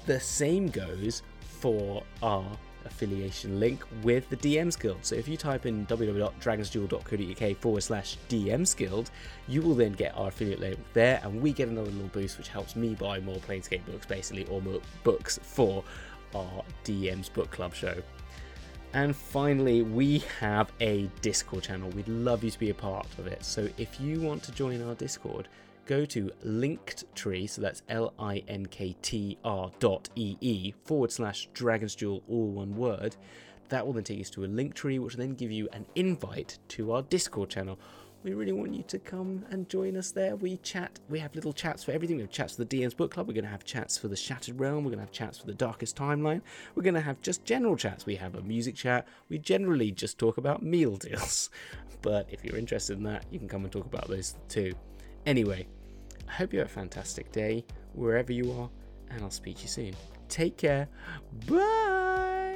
The same goes for our affiliation link with the DMs Guild. So if you type in www.dragonsduel.co.uk forward slash DMs Guild, you will then get our affiliate link there, and we get another little boost, which helps me buy more Planescape books, basically, or more books for our DMs Book Club show. And finally, we have a Discord channel. We'd love you to be a part of it. So if you want to join our Discord, go to Linktree, so that's L I N K T R dot E E forward slash Dragon's Duel, all one word. That will then take us to a link tree, which will then give you an invite to our Discord channel. We really want you to come and join us there. We chat, we have little chats for everything. We have chats for the DM's Book Club. We're going to have chats for the Shattered Realm. We're going to have chats for the Darkest Timeline. We're going to have just general chats. We have a music chat. We generally just talk about meal deals. But if you're interested in that, you can come and talk about those too. Anyway, I hope you have a fantastic day wherever you are, and I'll speak to you soon. Take care. Bye.